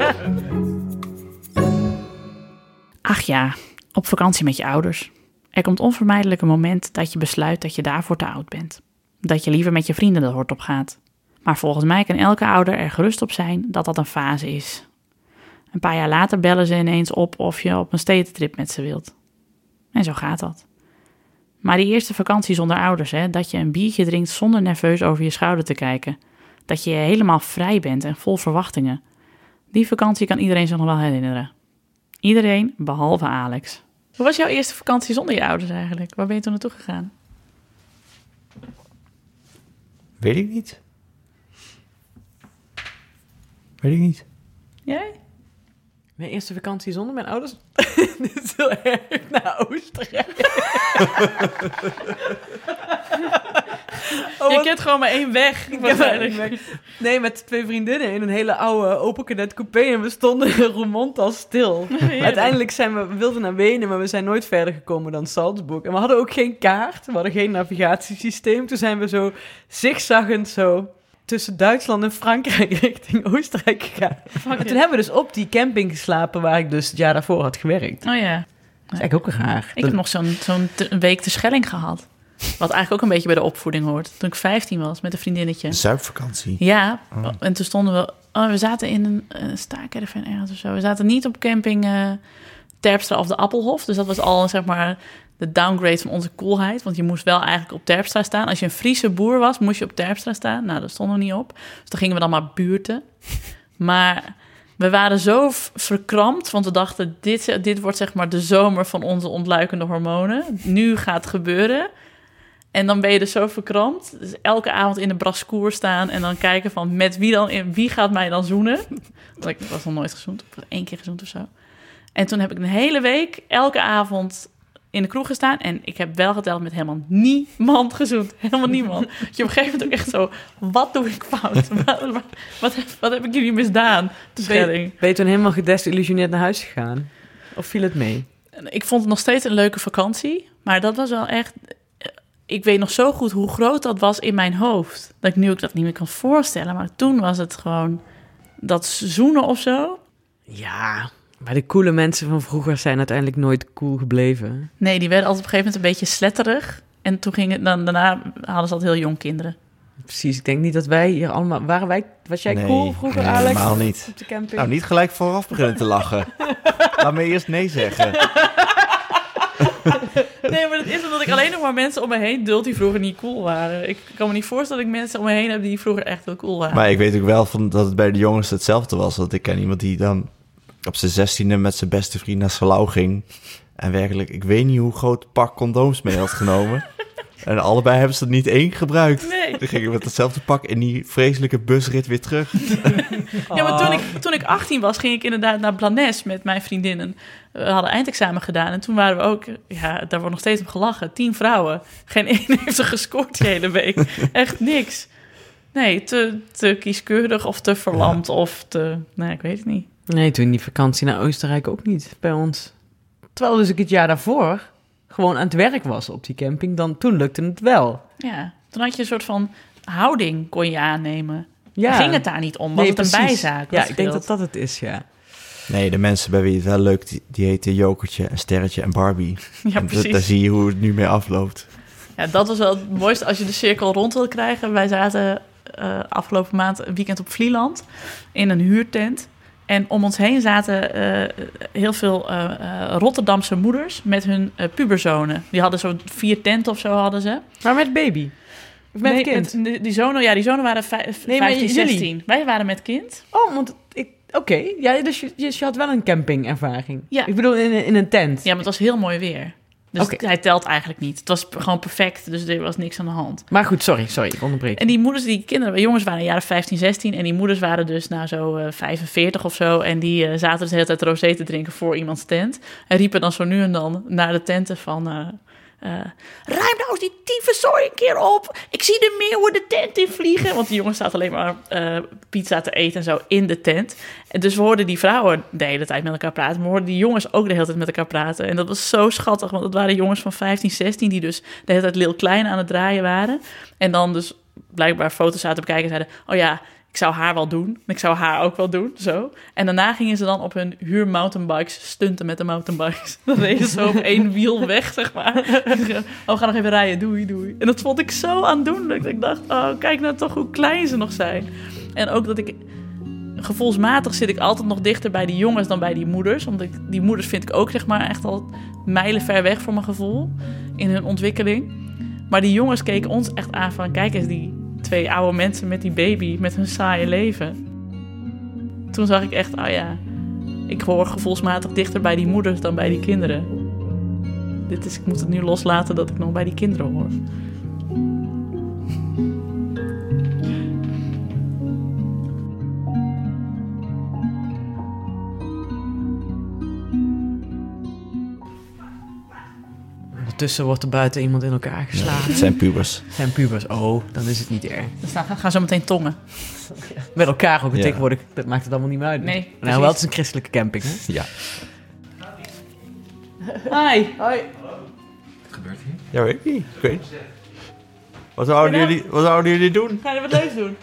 Ach ja, op vakantie met je ouders. Er komt onvermijdelijk een moment dat je besluit dat je daarvoor te oud bent. Dat je liever met je vrienden de hort op gaat. Maar volgens mij kan elke ouder er gerust op zijn dat dat een fase is. Een paar jaar later bellen ze ineens op of je op een stedentrip met ze wilt. En zo gaat dat. Maar die eerste vakantie zonder ouders, hè, dat je een biertje drinkt zonder nerveus over je schouder te kijken. Dat je helemaal vrij bent en vol verwachtingen. Die vakantie kan iedereen zich nog wel herinneren. Iedereen behalve Alex. Hoe was jouw eerste vakantie zonder je ouders eigenlijk? Waar ben je toen naartoe gegaan? Weet ik niet. Weet ik niet. Jij? Mijn eerste vakantie zonder mijn ouders? *laughs* Dit is heel erg naar Oostenrijk. *laughs* oh, je kent gewoon maar één weg. *laughs* Ik ik Nee, met twee vriendinnen in een hele oude open cadet coupé en we stonden in Roermond al stil. *laughs* Uiteindelijk zijn we, we wilden naar Wenen, maar we zijn nooit verder gekomen dan Salzburg. En we hadden ook geen kaart, we hadden geen navigatiesysteem. Toen zijn we zo zigzaggend zo tussen Duitsland en Frankrijk *laughs* richting Oostenrijk gegaan. En toen hebben we dus op die camping geslapen waar ik dus het jaar daarvoor had gewerkt. Dat Oh ja. is eigenlijk ook raar. Ik heb nog zo'n zo'n week te Schelling gehad. Wat eigenlijk ook een beetje bij de opvoeding hoort. Toen ik 15 was met een vriendinnetje. Een zuipvakantie. Ja, Oh. en toen stonden we... Oh, we zaten in een uh, staakerven ergens of zo. We zaten niet op camping eh Terpstra of de Appelhof. Dus dat was al, zeg maar, de downgrade van onze coolheid. Want je moest wel eigenlijk op Terpstra staan. Als je een Friese boer was, moest je op Terpstra staan. Nou, daar stonden we niet op. Dus dan gingen we dan maar buurten. Maar we waren zo verkrampt, want we dachten... Dit, dit wordt zeg maar de zomer van onze ontluikende hormonen. Nu gaat het gebeuren. En dan ben je dus zo verkrampt. Dus elke avond in de braskoer staan en dan kijken van met wie dan, wie gaat mij dan zoenen. Want ik was nog nooit gezoend, of één keer gezoend of zo. En toen heb ik een hele week elke avond in de kroeg gestaan. En ik heb wel geteld met helemaal niemand gezoend. *laughs* Helemaal niemand. Dus je op een gegeven moment ook echt zo, wat doe ik fout? *laughs* Wat, wat, wat, heb, wat heb ik jullie misdaan? De Ben ben je toen helemaal gedesillusioneerd naar huis gegaan? Of viel het mee? Ik vond het nog steeds een leuke vakantie. Maar dat was wel echt. Ik weet nog zo goed hoe groot dat was in mijn hoofd. Dat ik nu ook dat niet meer kan voorstellen. Maar toen was het gewoon dat zoenen of zo. Ja, maar de coole mensen van vroeger zijn uiteindelijk nooit cool gebleven. Nee, die werden altijd op een gegeven moment een beetje sletterig. En toen ging het dan daarna hadden ze altijd heel jong kinderen. Precies, ik denk niet dat wij hier allemaal... Waren wij, was jij Nee, cool vroeger, nee, Alex? helemaal niet. Op de camping? Nou, niet gelijk vooraf beginnen te lachen. *laughs* Laat me eerst nee zeggen. *laughs* Nee, maar dat is omdat ik alleen nog maar mensen om me heen duld die vroeger niet cool waren. Ik kan me niet voorstellen dat ik mensen om me heen heb die vroeger echt heel cool waren. Maar ik weet ook wel van dat het bij de jongens hetzelfde was. Dat ik ken iemand die dan op zijn zestiende met zijn beste vriend naar Salau ging. En werkelijk, ik weet niet hoe groot het pak condooms mee had genomen. *laughs* en allebei hebben ze er niet één gebruikt. Nee. Toen gingen we met hetzelfde pak in die vreselijke busrit weer terug. *laughs* Ja, maar toen ik, toen ik 18 was, ging ik inderdaad naar Blanes met mijn vriendinnen. We hadden eindexamen gedaan en toen waren we ook, ja, daar wordt nog steeds op gelachen. Tien vrouwen. Geen *laughs* één heeft er gescoord die hele week. Echt niks. Nee, te, te kieskeurig of te verlamd of te, nee, ik weet het niet. Nee, toen die vakantie naar Oostenrijk ook niet bij ons. Terwijl dus ik het jaar daarvoor gewoon aan het werk was op die camping, dan toen lukte het wel. Ja, toen had je een soort van houding kon je aannemen. Ja. Ging het daar niet om? Was Nee, het een precies. bijzaak? Ja, ik denk dat dat het is, ja. Nee, de mensen bij wie het wel leuk, die, die heten Jokertje, en Sterretje en Barbie. *laughs* Ja, En precies. daar zie je hoe het nu mee afloopt. Ja, dat was wel het mooiste als je de cirkel rond wil krijgen. Wij zaten eh, afgelopen maand een weekend op Vlieland in een huurtent. En om ons heen zaten eh, heel veel eh, eh, Rotterdamse moeders met hun puberzonen. Die hadden zo'n vier tenten of zo hadden ze. Maar met baby? Of met Nee, kind? met- die, zonen, ja, die zonen waren vijf, Nee, maar 15, jullie? 16. Wij waren met kind. Oh, want ik... Oké, ja, dus je, je, had wel een campingervaring. Ja. Ik bedoel, in, in een tent. Ja, maar het was heel mooi weer. Dus hij telt eigenlijk niet. Het was gewoon perfect, dus er was niks aan de hand. Maar goed, sorry, sorry, ik onderbreek. En die moeders, die kinderen, jongens waren jaren 15, 16. En die moeders waren dus nou zo eh 45 of zo. En die eh, zaten dus de hele tijd rosé te drinken voor iemands tent. En riepen dan zo nu en dan naar de tenten van... eh, eh, ruim nou eens die tyfuszooi een keer op. Ik zie de meeuwen de tent in vliegen. Want die jongens staat alleen maar eh, pizza te eten en zo in de tent. En dus we hoorden die vrouwen de hele tijd met elkaar praten. Maar we hoorden die jongens ook de hele tijd met elkaar praten. En dat was zo schattig. Want dat waren jongens van 15, 16 die dus de hele tijd heel klein aan het draaien waren. En dan dus blijkbaar foto's zaten bekijken en zeiden... oh ja, ik zou haar wel doen. En ik zou haar ook wel doen, zo. En daarna gingen ze dan op hun huur mountainbikes stunten met de mountainbikes. *laughs* Dan reden ze op één wiel weg, zeg maar. Oh, we gaan nog even rijden, doei, doei. En dat vond ik zo aandoenlijk. Ik dacht, oh, kijk nou toch hoe klein ze nog zijn. En ook dat ik... Gevoelsmatig zit ik altijd nog dichter bij die jongens dan bij die moeders. Omdat ik, die moeders vind ik ook, zeg maar, echt al mijlen ver weg voor mijn gevoel. In hun ontwikkeling. Maar die jongens keken ons echt aan van... Kijk eens, die twee oude mensen met die baby, met hun saaie leven. Toen zag ik echt, oh ja, Ik hoor gevoelsmatig dichter bij die moeders dan bij die kinderen. Dit is, ik moet het nu loslaten dat ik nog bij die kinderen hoor. Ondertussen wordt er buiten iemand in elkaar geslagen. Het zijn pubers. Zijn pubers. Oh, dan is het niet erg. Dus dan gaan zo meteen tongen. Met elkaar ook Ja. tegenwoordig. Dat maakt het allemaal niet meer uit. Nee, Nou, precies. wel, het is een christelijke camping, hè? Ja. Hi. Hoi. Wat gebeurt hier? Ja, weet ik niet. Niet. Wat zouden jullie, wat zouden jullie doen? Ga je wat leuks doen?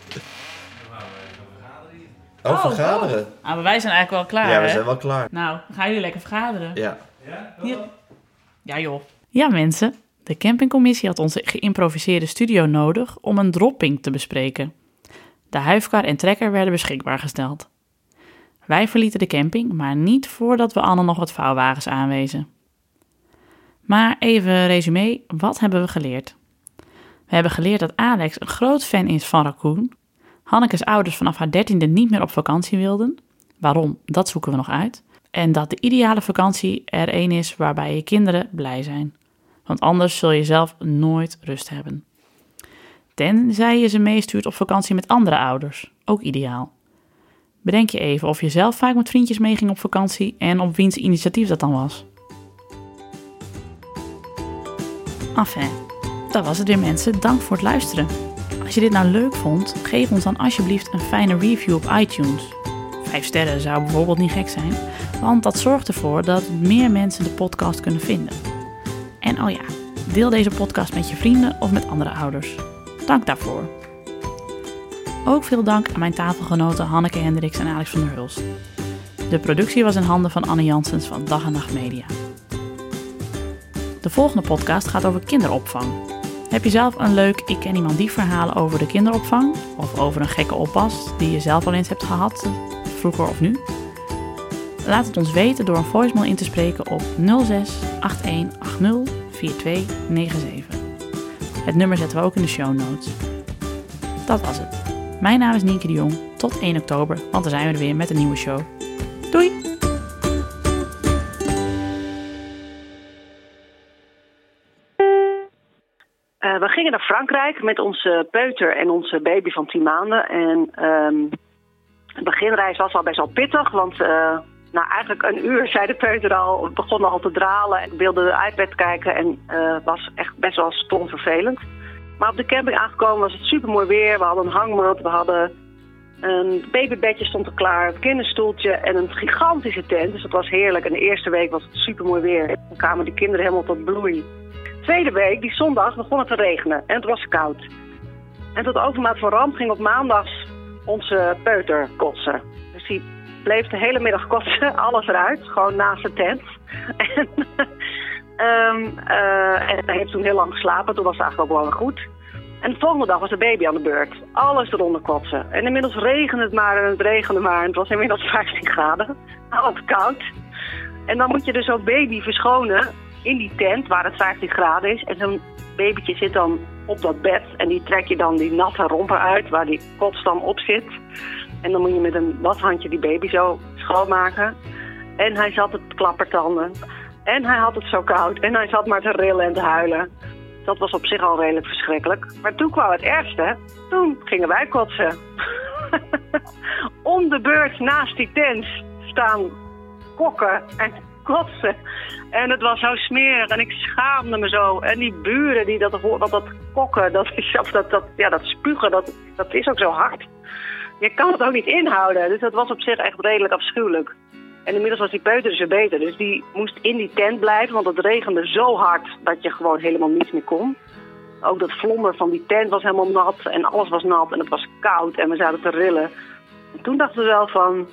Oh, vergaderen. Ah, maar wij zijn eigenlijk wel klaar, Ja, we hè? zijn wel klaar. Nou, gaan jullie lekker vergaderen. Ja. Hier. Ja, joh. Ja, mensen. De campingcommissie had onze geïmproviseerde studio nodig om een dropping te bespreken. De huifkar en trekker werden beschikbaar gesteld. Wij verlieten de camping, maar niet voordat we Anne nog wat vouwwagens aanwezen. Maar even resume, wat hebben we geleerd? We hebben geleerd dat Alex een groot fan is van Raccoon. Hanneke's ouders vanaf haar dertiende niet meer op vakantie wilden. Waarom, dat zoeken we nog uit. En dat de ideale vakantie er één is waarbij je kinderen blij zijn. Want anders zul je zelf nooit rust hebben. Tenzij je ze meestuurt op vakantie met andere ouders. Ook ideaal. Bedenk je even of je zelf vaak met vriendjes meeging op vakantie en op wiens initiatief dat dan was. Enfin, dat was het weer mensen. Dank voor het luisteren. Als je dit nou leuk vond, geef ons dan alsjeblieft een fijne review op iTunes. Vijf sterren zou bijvoorbeeld niet gek zijn, want dat zorgt ervoor dat meer mensen de podcast kunnen vinden. En oh ja, deel deze podcast met je vrienden of met andere ouders. Dank daarvoor. Ook veel dank aan mijn tafelgenoten Hanneke Hendricks en Alex van der Hulst. De productie was in handen van Anne Janssens van Dag en Nacht Media. De volgende podcast gaat over kinderopvang. Heb je zelf een leuk Ik ken iemand die verhalen over de kinderopvang? Of over een gekke oppas die je zelf al eens hebt gehad, vroeger of nu? Laat het ons weten door een voicemail in te spreken op 06 8180 4297. Het nummer zetten we ook in de show notes. Dat was het. Mijn naam is Nienke de Jong. Tot 1 oktober, want dan zijn we er weer met een nieuwe show. Doei! Eh, we gingen naar Frankrijk met onze peuter en onze baby van 10 maanden. En ehm, de beginreis was al best wel pittig, want eh na eigenlijk een uur zei de peuter al, begon al te dralen en wilde de iPad kijken en eh, was echt best wel stom vervelend. Maar op de camping aangekomen was het super mooi weer. We hadden een hangmat, we hadden een babybedje stond er klaar, een kinderstoeltje en een gigantische tent. Dus dat was heerlijk. En de eerste week was het super mooi weer. Dan kwamen de kinderen helemaal tot bloei. Tweede week, die zondag, begon het te regenen en het was koud. En tot overmaat van ramp ging op maandags onze peuter kotsen. Dus die bleef de hele middag kotsen, *laughs* alles eruit, gewoon naast de tent. *laughs* En, ehm, eh, en hij heeft toen heel lang geslapen, toen was het eigenlijk ook wel goed. En de volgende dag was de baby aan de beurt. Alles eronder kotsen. En inmiddels regende het maar en het regende maar. En het was inmiddels *laughs* 15 graden. Nou, koud. En dan moet je dus zo'n baby verschonen in die tent waar het 15 graden is. En zo'n babytje zit dan op dat bed. En die trek je dan die natte romper uit waar die kots dan op zit. En dan moet je met een washandje die baby zo schoonmaken. En hij zat het klappertanden. En hij had het zo koud. En hij zat maar te rillen en te huilen. Dat was op zich al redelijk verschrikkelijk. Maar toen kwam het ergste. Toen gingen wij kotsen. *laughs* Om de beurt naast die tent staan kokken en kotsen. En het was zo smerig en ik schaamde me zo. En die buren die dat want dat kokken, dat, dat, dat, ja, dat spugen, dat, dat is ook zo hard. Je kan het ook niet inhouden. Dus dat was op zich echt redelijk afschuwelijk. En inmiddels was die peuter dus beter. Dus die moest in die tent blijven, want het regende zo hard dat je gewoon helemaal niets meer kon. Ook dat vlonder van die tent was helemaal nat en alles was nat en het was koud en we zaten te rillen. En toen dachten we wel van,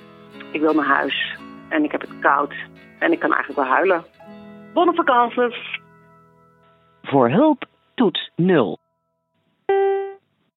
ik wil naar huis en ik heb het koud en ik kan eigenlijk wel huilen. Bonne vakantie! Voor hulp toets 0.